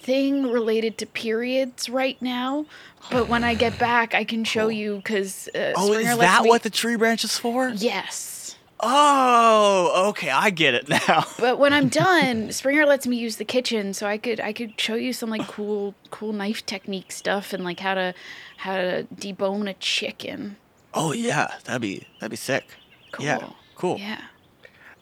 thing related to periods right now. But when I get back, I can show Cool. you because uh, Oh, Springer is that me- what the tree branch is for? Yes. Oh, okay, I get it now. But when I'm done, Springer lets me use the kitchen, so I could I could show you some like cool cool knife technique stuff and like how to how to debone a chicken. Oh yeah, that'd be that'd be sick. Yeah, Cool. cool. Yeah.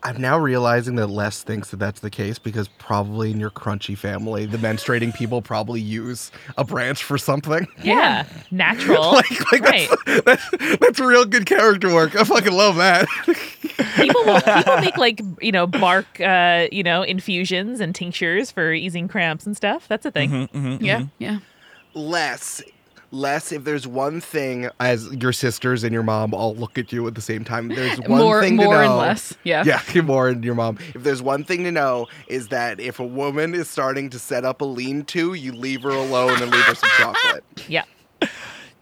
I'm now realizing that Les thinks that that's the case because probably in your crunchy family, the menstruating people probably use a branch for something. Yeah. Natural. like, like right. that's, that's that's real good character work. I fucking love that. people will, people make like you know bark uh you know infusions and tinctures for easing cramps and stuff. That's a thing. Mhm, mhm, Yeah. mhm. Yeah. Les, Les, if there's one thing as your sisters and your mom all look at you at the same time, there's one more thing to more and less. Yeah. Yeah, more and your mom. If there's one thing to know is that if a woman is starting to set up a lean-to, you leave her alone and leave her some chocolate. Yeah.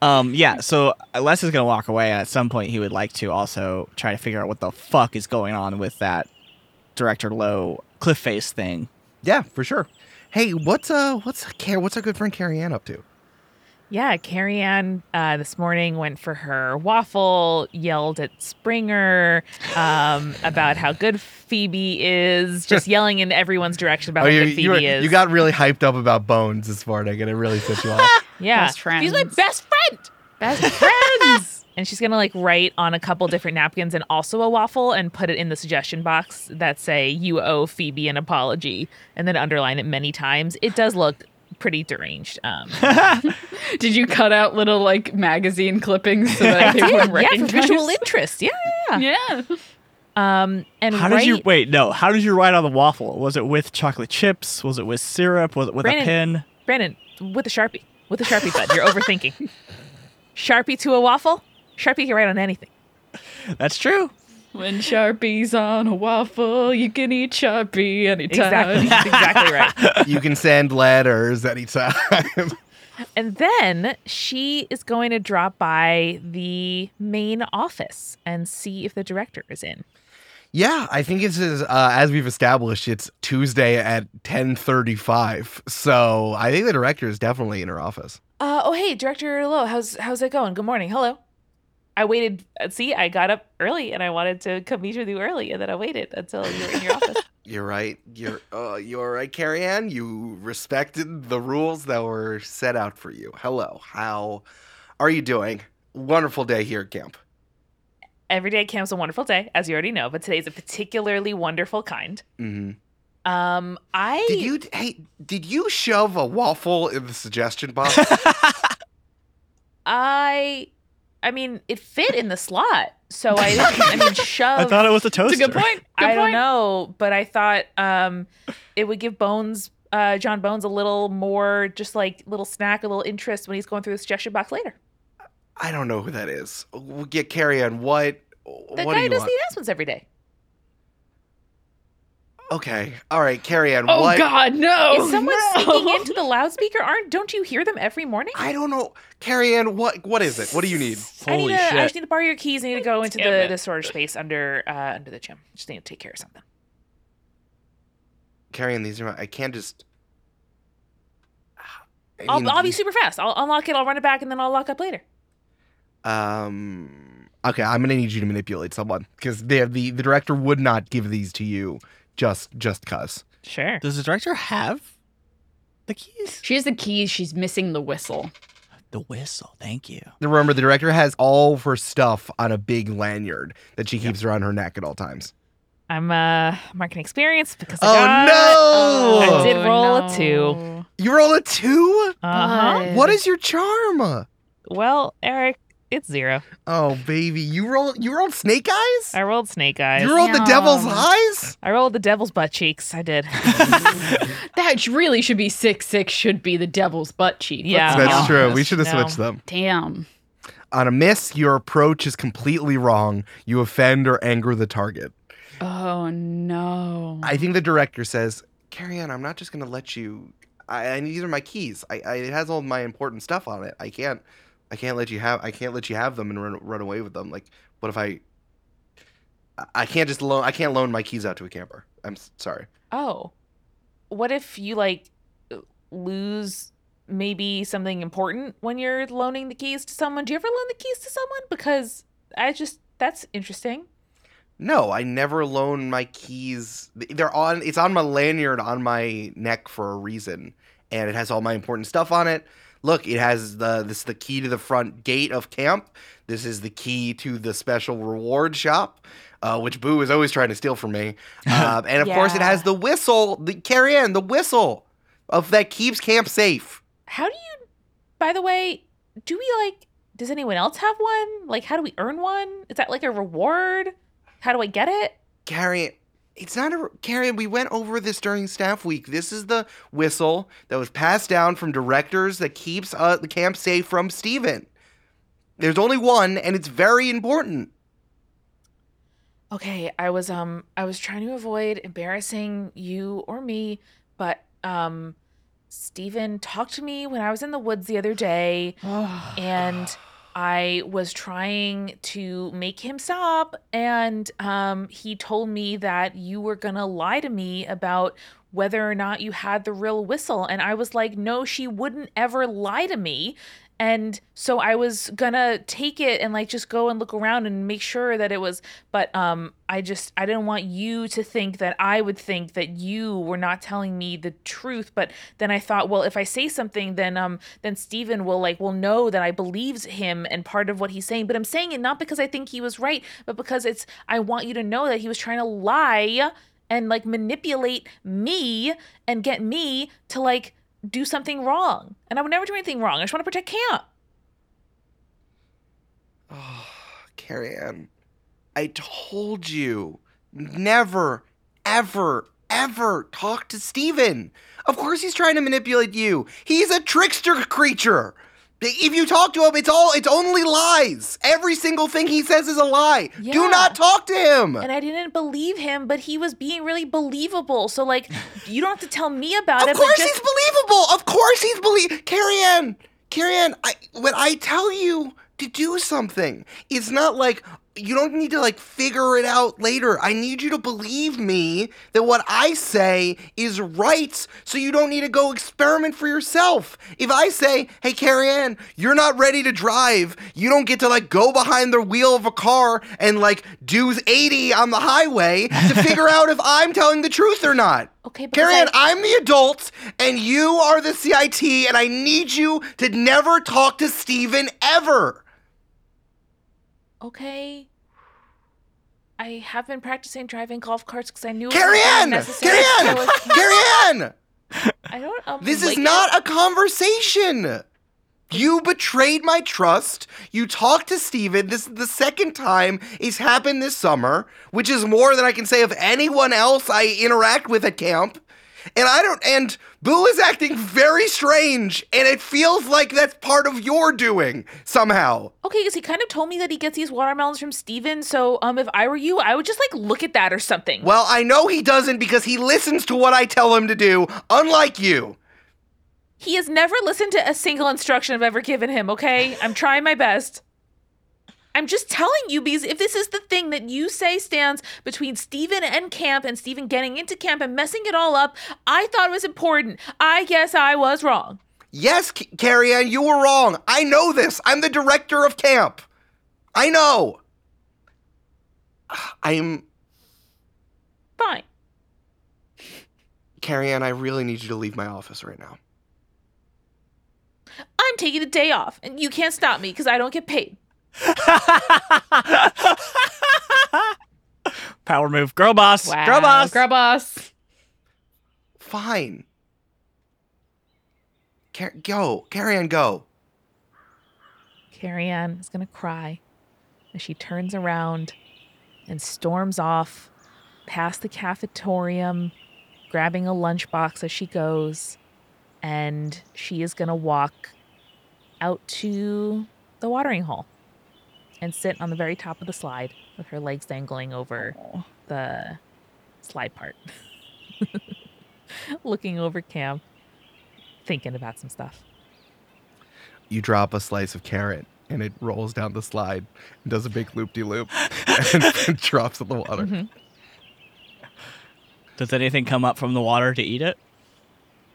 Um, yeah, so Les is gonna walk away, and at some point he would like to also try to figure out what the fuck is going on with that director Lowe cliff face thing. Yeah, for sure. Hey, what's uh, what's care? what's our good friend Carrie Ann up to? Yeah, Carrie Ann uh, this morning went for her waffle, yelled at Springer um, about how good Phoebe is, just yelling in everyone's direction about how Oh, you, good Phoebe you, were- is. you got really hyped up about Bones this morning, and it really set you off. yeah, Best she's my best friend. Best friends. and she's gonna like write on a couple different napkins and also a waffle and put it in the suggestion box that say "You owe Phoebe an apology," and then underline it many times. It does look pretty deranged. Um, Did you cut out little like magazine clippings so that they yeah, would yeah, for visual interest. Yeah, yeah. yeah. Yeah. Um, and How right, did you wait? No, how did you write on the waffle? Was it with chocolate chips? Was it with syrup? Was it with Brandon- a pin? Brandon, with a sharpie, with a sharpie, bud. You're overthinking. Sharpie to a waffle. Sharpie can write on anything. That's true. When Sharpie's on a waffle, you can eat Sharpie anytime. Exactly, That's exactly right. You can send letters anytime. And then she is going to drop by the main office and see if the director is in. yeah, I think it's as, uh, as we've established. It's Tuesday at ten thirty-five. So I think the director is definitely in her office. Uh, oh, hey, Director Lowe, how's how's it going? Good morning. Hello. I waited. uh, See, I got up early and I wanted to come meet with you early, and then I waited until you were in your office. You're right. You're uh, you're right, Carrie Ann. You respected the rules that were set out for you. Hello. How are you doing? Wonderful day here at camp. Every day at camp's a wonderful day, as you already know, but today's a particularly wonderful kind. hmm Um, I Did you hey? Did you shove a waffle in the suggestion box? I, I mean, it fit in the slot, so I didn't. I mean, shove. I thought it was a toaster. It's a good point. Good I don't know, but I thought um, it would give Bones, uh, John Bones, a little more, just like a little snack, a little interest when he's going through the suggestion box later. I don't know who that is. We'll get Carrie on What? The what do guy you does want? the announcements every day. Okay. All right, Carrie Ann. Oh what? God, no! Is someone no. speaking into the loudspeaker? Aren't don't you hear them every morning? I don't know, Carrie Ann. What? What is it? What do you need? I need Holy to, I just need to borrow your keys. I need to go into Damn the, it. the storage space under uh, under the gym. Just need to take care of something. Carrie Ann, these are. My, I can't just. I I'll, mean, I'll be super fast. I'll unlock it. I'll run it back, and then I'll lock up later. Um. Okay, I'm gonna need you to manipulate someone because the the the director would not give these to you just just cause. Sure. Does the director have the keys? She has the keys. She's missing the whistle. The whistle. Thank you. Remember, the director has all of her stuff on a big lanyard that she keeps around her neck at all times. I'm uh marketing experience because I Oh, got, no! I did roll a two. You roll a two. Uh-huh. What is your charm? Well, Eric, it's zero. Oh, baby, you roll. You rolled snake eyes. I rolled snake eyes. You rolled the devil's Yum. eyes. I rolled the devil's butt cheeks. I did. That really should be six six. Should be the devil's butt cheek. Let's Yeah. be That's true. We honest. should have No. switched them. Damn. On a miss, your approach is completely wrong. You offend or anger the target. Oh no. I think the director says, Carrie Ann, I'm not just going to let you. I, I these are my keys. I, I it has all my important stuff on it. I can't I can't let you have I can't let you have them and run run away with them. Like, what if I I- can't just loan I can't loan my keys out to a camper. I'm sorry. oh, what if you like lose maybe something important when you're loaning the keys to someone? Do you ever loan the keys to someone? Because I just that's interesting. No, I never loan my keys. They're on. It's on my lanyard on my neck for a reason, and it has all my important stuff on it. Look, it has the this is the key to the front gate of camp. This is the key to the special reward shop, uh, which Boo is always trying to steal from me. Uh, and of course, it has the whistle, the carry in the whistle of that keeps camp safe. How do you? By the way, do we like? Does anyone else have one? Like, how do we earn one? Is that like a reward? How do I get it? Carrie, it's not a Carrie. We went over this during staff week. This is the whistle that was passed down from directors that keeps uh, the camp safe from Steven. There's only one, and it's very important. Okay, I was um I was trying to avoid embarrassing you or me, but um Steven talked to me when I was in the woods the other day and I was trying to make him stop and um he told me that you were to lie to me about whether or not you had the real whistle and I was like no she wouldn't ever lie to me and so I was gonna take it and like just go and look around and make sure that it was. But um, I just I didn't want you to think that I would think that you were not telling me the truth. But then I thought, well, if I say something, then um, then Steven will like will know that I believes him and part of what he's saying. But I'm saying it not because I think he was right, but because it's I want you to know that he was trying to lie and like manipulate me and get me to like do something wrong. And I would never do anything wrong. I just want to protect camp. Oh, Carrie Ann, I told you never, ever, ever talk to Steven. Of course he's trying to manipulate you. He's a trickster creature. If you talk to him, it's all it's only lies. Every single thing he says is a lie. Yeah. Do not talk to him. And I didn't believe him, but he was being really believable. So like you don't have to tell me about Of it. Of course just, he's believable. Of course he's believe. Carrie Ann, Carrie Ann, I, when I tell you to do something, it's not like you don't need to like figure it out later. I need you to believe me that what I say is right, so you don't need to go experiment for yourself. If I say, "Hey, Carrie Ann, you're not ready to drive," you don't get to like go behind the wheel of a car and like do 80 on the highway to figure out if I'm telling the truth or not. Okay, because Carrie Ann, I- I'm the adult and you are the CIT, and I need you to never talk to Steven ever. Okay. I have been practicing driving golf carts because I knew Carrie it was Ann! Carrie Ann! Carrie Ann! I don't. Um, This is like it. not a conversation. You betrayed my trust. You talked to Steven. This is the second time it's happened this summer, which is more than I can say of anyone else I interact with at camp. And I don't, and Boo is acting very strange, and it feels like that's part of your doing somehow. Okay, because he kind of told me that he gets these watermelons from Steven. So, um, if I were you, I would just like look at that or something. Well, I know he doesn't because he listens to what I tell him to do, unlike you. He has never listened to a single instruction I've ever given him, okay? I'm trying my best. I'm just telling you because if this is the thing that you say stands between Steven and camp and Steven getting into camp and messing it all up, I thought it was important. I guess I was wrong. Yes, K- Carrie Ann, you were wrong. I know this. I'm the director of camp. I know. I'm Fine. Carrie Ann, I really need you to leave my office right now. I'm taking a day off and you can't stop me because I don't get paid. Power move. Girl boss. Wow. Girl boss. Girl boss. Fine. Car- go. Carrie Ann, go. Carrie Ann is going to cry as she turns around and storms off past the cafetorium, grabbing a lunchbox as she goes. And she is going to walk out to the watering hole and sit on the very top of the slide with her legs dangling over the slide part, looking over camp, thinking about some stuff. You drop a slice of carrot and it rolls down the slide and does a big loop de loop and, and drops in the water. Mhm. Does anything come up from the water to eat it?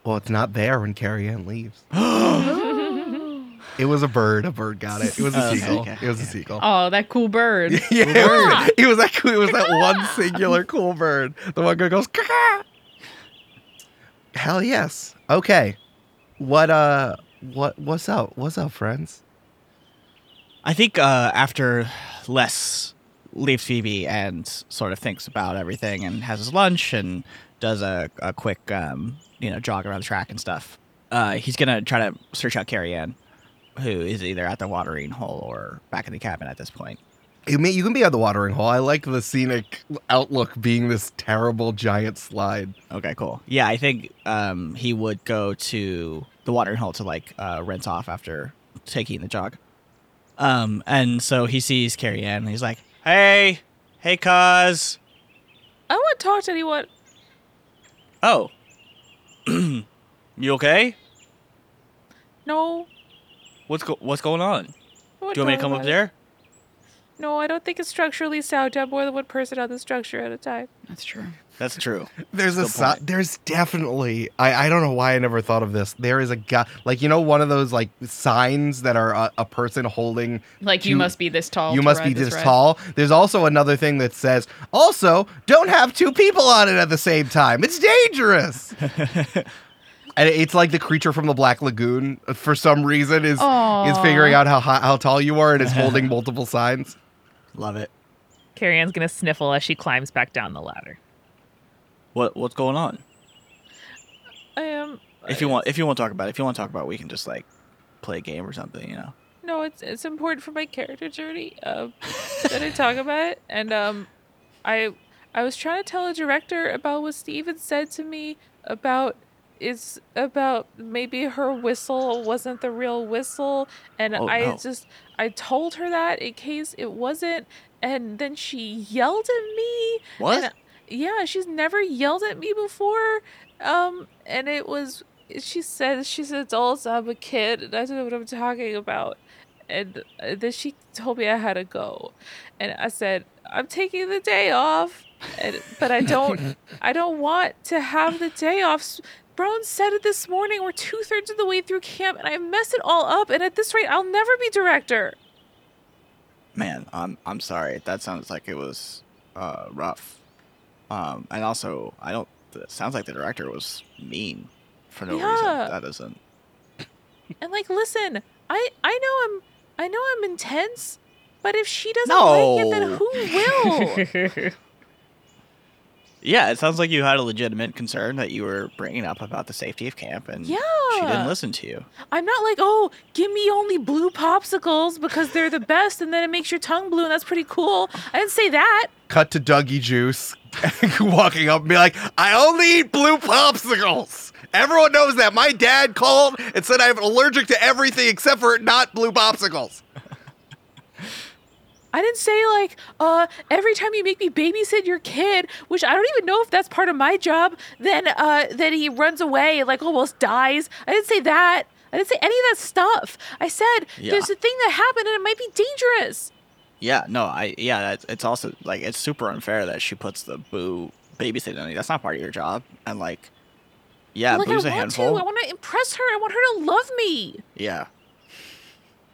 Well, it's not there when Carrie Ann leaves. it was a bird. A bird got it. It was a Oh, seagull. okay, it was a seagull. Oh, that cool bird. yeah, it was, it was that cool, it was that one singular cool bird. The one that goes Caw-caw. Hell yes. Okay. What uh what what's up? What's up, friends? I think uh, after Les leaves Phoebe and sort of thinks about everything and has his lunch and does a, a quick, um, you know, jog around the track and stuff, uh, he's going to try to search out Carrie Ann, who is either at the watering hole or back in the cabin at this point. You may, you can be at the watering hole. I like the scenic outlook being this terrible giant slide. Okay, cool. Yeah, I think um, he would go to the watering hole to like uh, rinse off after taking the jog. Um, and so he sees Carrie Ann and he's like, "Hey, hey, cuz." I don't want to talk to anyone. Oh, you okay? No. What's go- what's going on? I Do you want me to come up there? No, I don't think it's structurally sound to have more than one person on the structure at a time. That's true. That's true. There's a Good si- there's definitely I I don't know why I never thought of this. There is a guy like you know one of those like signs that are a, a person holding Like you, You- must be this tall. you to must ride be this ride. tall. There's also another thing that says also don't have two people on it at the same time. It's dangerous. and it's like the creature from the Black Lagoon uh, for some reason is is figuring out how how tall you are and is holding multiple signs. Love it. Carrie Ann's gonna sniffle as she climbs back down the ladder. What what's going on? I am. If you want, if you want to talk about, it, if you want to talk about, it, we can just like play a game or something. You know. No, it's it's important for my character journey um, that I talk about it, and um, I I was trying to tell a director about what Steven said to me about is about maybe her whistle wasn't the real whistle, and Oh, I no. just I told her that in case it wasn't, and then she yelled at me. What? and- yeah, she's never yelled at me before, um, and it was she said she's an adult, I'm a kid, and I don't know what I'm talking about. And uh, then she told me I had to go, and I said I'm taking the day off, and, but I don't I don't want to have the day off. Brown said it this morning. We're two thirds of the way through camp, and I messed it all up. And at this rate, I'll never be director. Man, I'm I'm sorry. That sounds like it was uh, rough. Um, and also, I don't. It sounds like the director was mean for no Yeah. reason. That isn't. And like, listen, I I know I'm I know I'm intense, but if she doesn't like it, then who will? Yeah, it sounds like you had a legitimate concern that you were bringing up about the safety of camp, and she didn't listen to you. I'm not like, oh, give me only blue popsicles because they're the best, and then it makes your tongue blue, and that's pretty cool. I didn't say that. Cut to Dougie Juice walking up and be like, I only eat blue popsicles. Everyone knows that. My dad called and said I'm allergic to everything except for not blue popsicles. I didn't say like, uh, every time you make me babysit your kid, which I don't even know if that's part of my job, then uh then he runs away and like almost dies. I didn't say that. I didn't say any of that stuff. I said Yeah. there's a thing that happened and it might be dangerous. Yeah, no, I yeah, that's it's also like it's super unfair that she puts the boo babysitting on you. That's not part of your job. And like, yeah, like boo's I a handful. to. I want to impress her. I want her to love me. Yeah.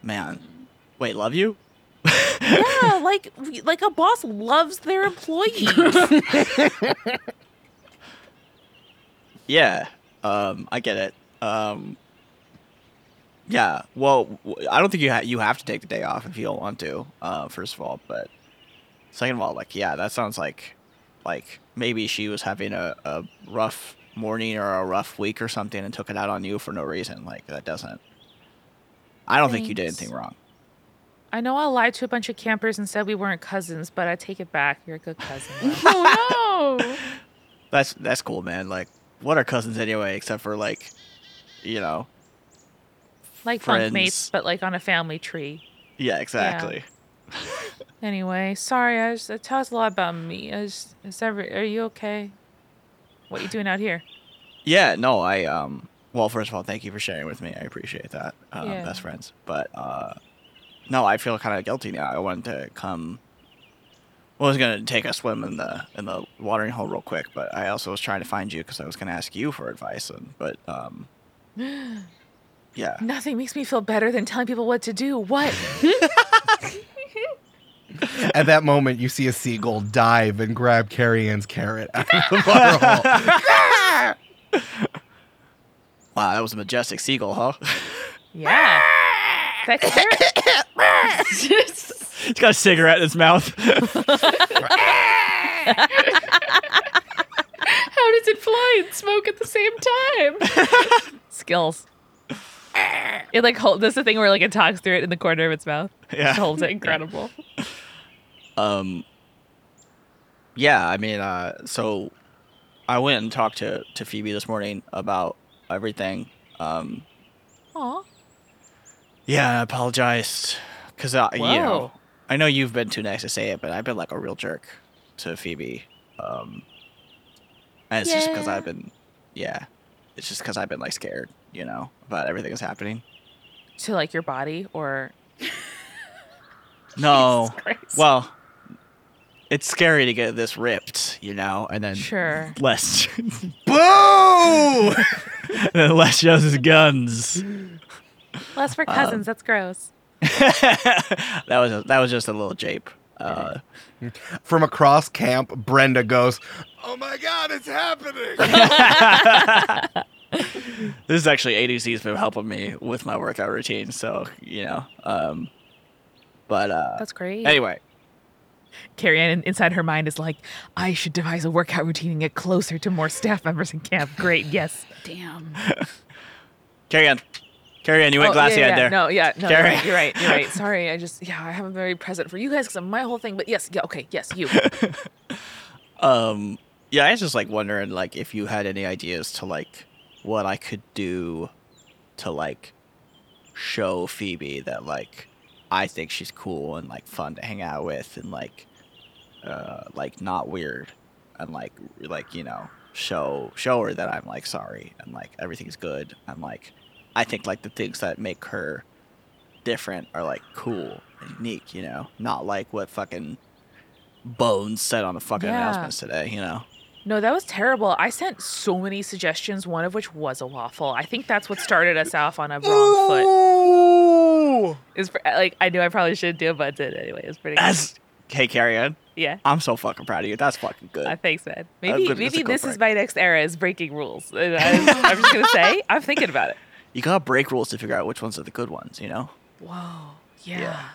Man, wait, love you? Yeah, like like a boss loves their employees. Yeah, um, I get it. Um, yeah, well, I don't think you ha- you have to take the day off if you don't want to. Uh, first of all, but second of all, like, yeah, that sounds like like maybe she was having a, a rough morning or a rough week or something and took it out on you for no reason. Like that doesn't. I don't think you did anything wrong. I know I lied to a bunch of campers and said we weren't cousins, but I take it back. You're a good cousin. Oh no! That's that's cool, man. Like, what are cousins anyway, except for like, you know, like Friends. funk mates, but like on a family tree. yeah, exactly. Anyway, sorry. I just it tells a lot about me. I just, is ever, are you okay? What are you doing out here? Yeah, no, I um well, first of all, thank you for sharing with me. I appreciate that. Um, Yeah. best friends. But uh no, I feel kind of guilty now. I wanted to come well, I was gonna take a swim in the in the watering hole real quick, but I also was trying to find you because I was gonna ask you for advice. And but um, yeah, Nothing makes me feel better than telling people what to do. What? At that moment, you see a seagull dive and grab Carrie Ann's carrot out of the water hole. wow, that was a majestic seagull, huh? yeah. That. He's got a cigarette in his mouth. How does it fly and smoke at the same time? Skills. It like hold. That's the thing where like it talks through it in the corner of its mouth. yeah. It holds it. Incredible. Um. Yeah, I mean, uh, so I went and talked to to Phoebe this morning about everything. Um, Aw. Yeah, I apologized because uh, you know I know you've been too nice to say it, but I've been like a real jerk to Phoebe. Um, and it's just because I've been, yeah, it's just because I've been like scared, you know, about everything that's happening. To like your body or No. Well, it's scary to get this ripped, you know, and then Sure. Les, Boo! and then Les shows his guns. Less for cousins. That's gross. that was a, that was just a little jape. Uh, From across camp, Brenda goes, "Oh my God, it's happening!" this is actually ADC's been helping me with my workout routine, so you know. Um, but uh, That's great. anyway, Carrie Ann inside her mind is like, I should devise a workout routine and get closer to more staff members in camp. Great. Yes. Damn. carry on, carry on. You went Oh, glassy yeah, yeah. there. No, yeah, no, you're Carrie. right, you're right, you're right. Sorry, I just, yeah, I haven't been very present for you guys because I'm my whole thing. But yes, yeah, okay, yes, you. Um, yeah, I was just like wondering, like, if you had any ideas to like what I could do to like show Phoebe that like I think she's cool and like fun to hang out with and like uh like not weird and like like you know show show her that I'm like sorry and like everything's good and like I think like the things that make her different are like cool and unique, you know, not like what fucking Bones said on the fucking Yeah. announcements today, you know. No, that was terrible. I sent so many suggestions, one of which was a waffle. I think that's what started us off on a wrong foot. Ooh. Is for, like I knew I probably shouldn't do it, but I did anyway. It was pretty. good. That's hey, Carrie Ann. Yeah. I'm so fucking proud of you. That's fucking good. Uh, thanks, man. Maybe maybe this go is my next era is breaking rules. And I, I'm just gonna say I'm thinking about it. You gotta break rules to figure out which ones are the good ones, you know? Whoa. Yeah. Yeah.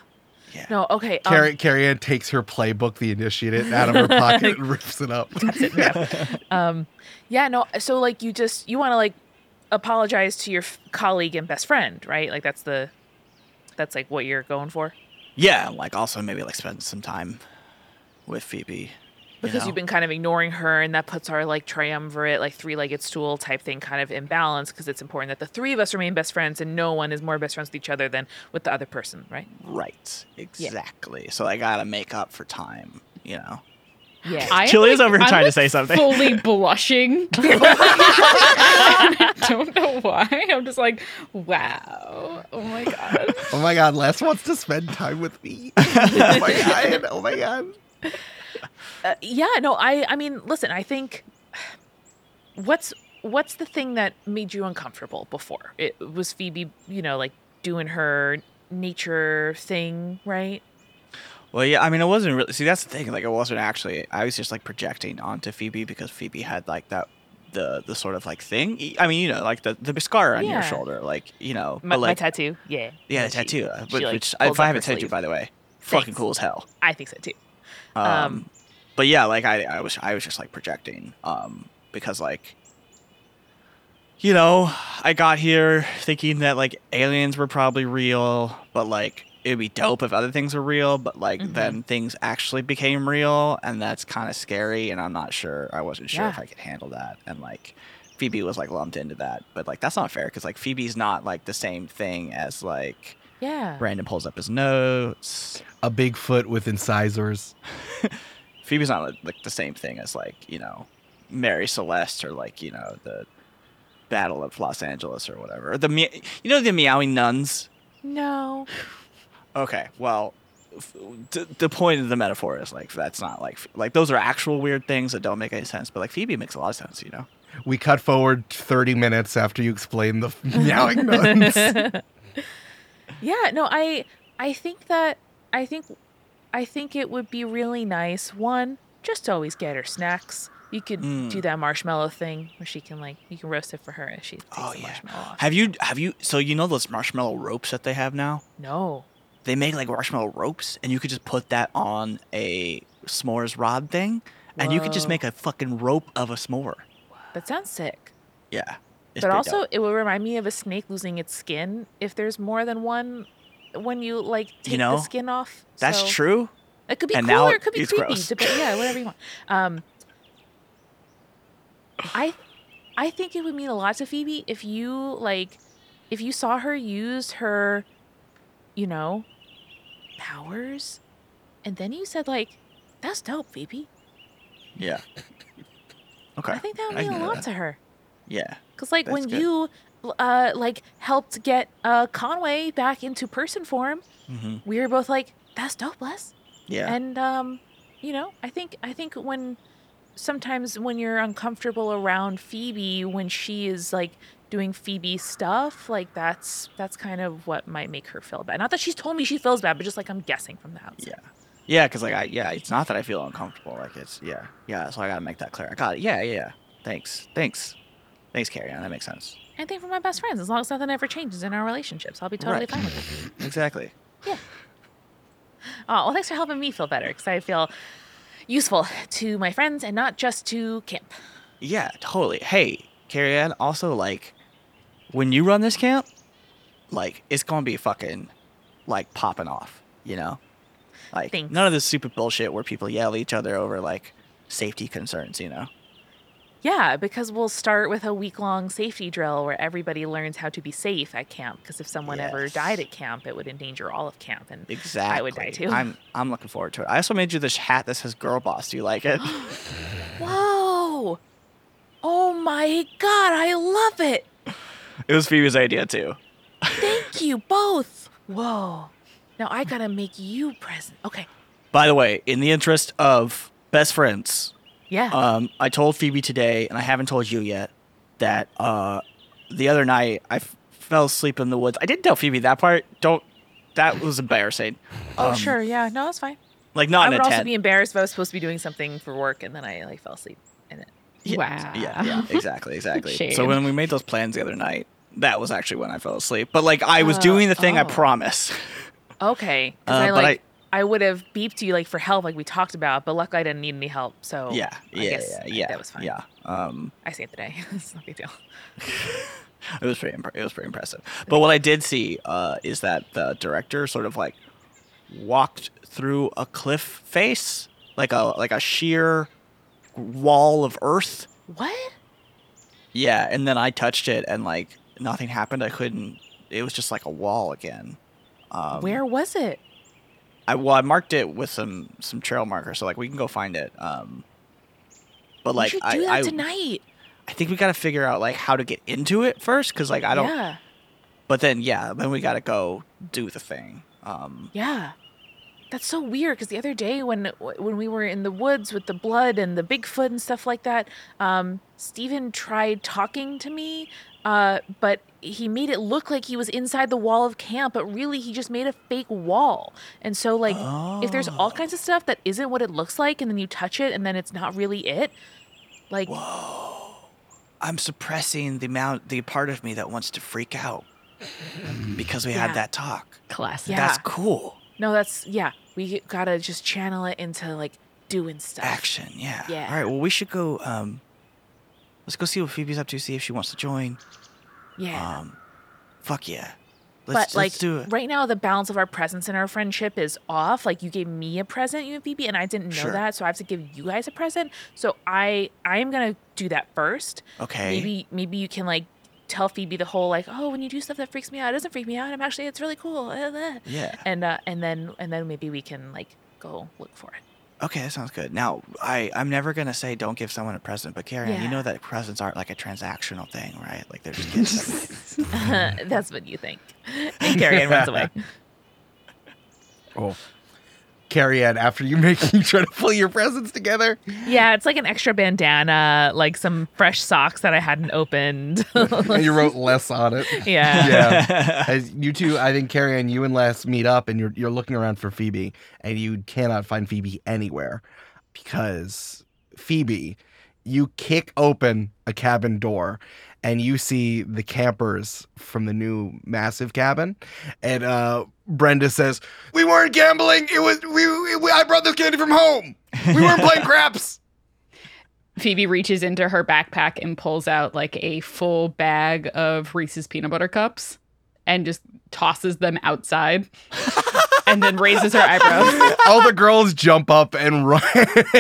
Yeah. No. Okay. Um, Carrie, Carrie Ann takes her playbook, The Initiate, out of her pocket and rips it up. um, yeah. No. So like you just you want to like apologize to your f- colleague and best friend, right? Like that's the that's like what you're going for Yeah, and, like also maybe like spend some time with Phoebe. You because know? you've been kind of ignoring her, and that puts our like triumvirate, like three-legged stool type thing, kind of in balance because it's important that the three of us remain best friends, and no one is more best friends with each other than with the other person, right? Right. Exactly. So I gotta make up for time, you know. Yeah. I am, Julia's over here I'm, trying to say something. Fully blushing. I don't know why. I'm just like, wow. Oh my god. Oh my God, Les wants to spend time with me. oh my God. Oh my God. Uh, yeah, no, I I mean, listen, I think what's what's the thing that made you uncomfortable before? It was Phoebe, you know, like doing her nature thing, right? Well, yeah, I mean, it wasn't really. See, that's the thing. Like, it wasn't actually. I was just like projecting onto Phoebe because Phoebe had like that, the the sort of like thing. I mean, you know, like the the scar on Yeah. your shoulder, like you know, My, like my tattoo, yeah. yeah, the She- tattoo. uh, she, Which, like, which if I haven't you, by the way, fucking cool as hell. I think so too. Um, Um, but yeah, like I, I was, I was just like projecting, um, because like, you know, I got here thinking that like aliens were probably real, but like it'd be dope if other things were real, but like Mhm. then things actually became real, and that's kind of scary, and I'm not sure, I wasn't sure if I could handle that, and like. Phoebe was like lumped into that, but like that's not fair because like Phoebe's not like the same thing as like Yeah. Brandon pulls up his notes. A Bigfoot with incisors. Phoebe's not like, like the same thing as like you know Mary Celeste or like you know the Battle of Los Angeles or whatever. Or the me- you know the meowing nuns. No. Okay, well, f- d- the point of the metaphor is like that's not like like those are actual weird things that don't make any sense. But like Phoebe makes a lot of sense, you know. We cut forward 30 minutes after you explain the meowing nuns. Yeah, no, I I think that I think I think it would be really nice. One, just always get her snacks. You could Mm. do that marshmallow thing where she can like you can roast it for her as she takes Oh, the yeah. marshmallow off. Have you have you so you know those marshmallow ropes that they have now? No. They make like marshmallow ropes, and you could just put that on a s'mores rod thing, and you could just make a fucking rope of a s'more. That sounds sick. Yeah. but also dope. it will remind me of a snake losing its skin if there's more than one when you like take know, the skin off. that's So- true. It could be And cool or it could be creepy. yeah, whatever you want. Um, I, I think it would mean a lot to Phoebe if you like, if you saw her use her, you know, powers, and then you said like, "That's dope, Phoebe." Yeah. Okay. I think that would mean a lot that. to her. Yeah. Cause like That's when good. you, uh, like helped get uh Conway back into person form, hmm we were both like, That's dope, Les. Yeah. And um, you know, I think I think when sometimes when you're uncomfortable around Phoebe when she is like doing Phoebe stuff, like that's that's kind of what might make her feel bad. Not that she's told me she feels bad, but just like I'm guessing from the outside. Yeah. Yeah, because like I yeah, it's not that I feel uncomfortable. Like it's yeah, yeah. So I gotta make that clear. I got it. Yeah, yeah. yeah. Thanks, thanks, thanks, Carrie. That makes sense. Anything for my best friends, as long as nothing ever changes in our relationships, I'll be totally Right. fine with it. Mm-hmm. Exactly. Yeah. Oh, well, thanks for helping me feel better because I feel useful to my friends and not just to camp. Yeah, totally. Hey, Carrie Ann, also like when you run this camp, like it's gonna be fucking like popping off, you know? Like Thanks. none of this stupid bullshit where people yell at each other over like safety concerns, you know? Yeah, because we'll start with a week long safety drill where everybody learns how to be safe at camp. Because if someone ever died at camp, it would endanger all of camp. And Exactly. I would die too. I'm I'm looking forward to it. I also made you this hat that says girl boss. Do you like it? whoa, oh my god, I love it. it was Phoebe's idea too. Thank you both. Whoa. Now I gotta make you present. Okay. By the way, in the interest of best friends, Yeah. Um, I told Phoebe today, and I haven't told you yet, that uh, the other night I f- fell asleep in the woods. I didn't tell Phoebe that part. Don't. That was embarrassing. oh um, sure. Yeah. No, that's fine. Like not I in would a also tent. be embarrassed if I was supposed to be doing something for work and then I like fell asleep in it. Yeah, Wow. Yeah, yeah, exactly, exactly. so when we made those plans the other night, that was actually when I fell asleep. But like I was doing the thing, I promised. Okay. Because Uh, I but like I, would have beeped you like for help like we talked about, but luckily I didn't need any help. So yeah, I yeah, guess yeah, yeah. that was fine. Yeah. Um, I saved the day. it's no big deal. it was pretty. Impre- it was pretty impressive. But what I did see uh, is that the director sort of like walked through a cliff face, like a like a sheer wall of earth. What? Yeah, and then I touched it, and like nothing happened. I couldn't. It was just like a wall again. Um, Where was it? I well, I marked it with some some trail markers, so like we can go find it. Um, but like I, do that I, tonight. I think we got to figure out like how to get into it first, because like I don't. Yeah. But then yeah, then we got to go do the thing. Um, Yeah. That's so weird because the other day when when we were in the woods with the blood and the Bigfoot and stuff like that, um, Steven tried talking to me, uh, but he made it look like he was inside the wall of camp, but really he just made a fake wall. And so like if there's all kinds of stuff that isn't what it looks like and then you touch it and then it's not really it, like whoa, I'm suppressing the amount, the part of me that wants to freak out because we had that talk. Classic. Yeah. That's cool. no, that's yeah, we gotta just channel it into like doing stuff. Action, yeah. Yeah. All right. Well, we should go. Um, let's go see what Phoebe's up to. See if she wants to join. Yeah. Um, fuck yeah. but Let's, like let's do it. right now the balance of our presence in our friendship is off like you gave me a present you and phoebe and i didn't know Sure. that so i have to give you guys a present so i i am gonna do that first Okay. maybe maybe you can like tell phoebe the whole like oh when you do stuff that freaks me out it doesn't freak me out i'm actually it's really cool uh, uh." Yeah. and uh and then and then maybe we can like go look for it Okay, that sounds good. Now, I I'm never gonna say don't give someone a present, but Karen, you know that presents aren't like a transactional thing, right? Like they're just gifts. that's what you think and carrie runs away Oh. Carrie Ann, after you make you try to pull your presents together. yeah it's like an extra bandana like some fresh socks that i hadn't opened And you wrote Les on it. yeah Yeah. As you two, I think Carrie and you and Les meet up and you're you're looking around for Phoebe and you cannot find Phoebe anywhere because Phoebe, you kick open a cabin door and you see the campers from the new massive cabin and uh Brenda says, "We weren't gambling. It was we, we I brought this candy from home. We weren't playing craps." Phoebe reaches into her backpack and pulls out like a full bag of Reese's peanut butter cups and just tosses them outside and then raises her eyebrows. all the girls jump up and run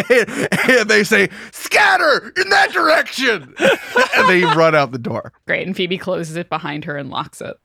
and they say scatter in that direction and they run out the door Great. And Phoebe closes it behind her and locks it.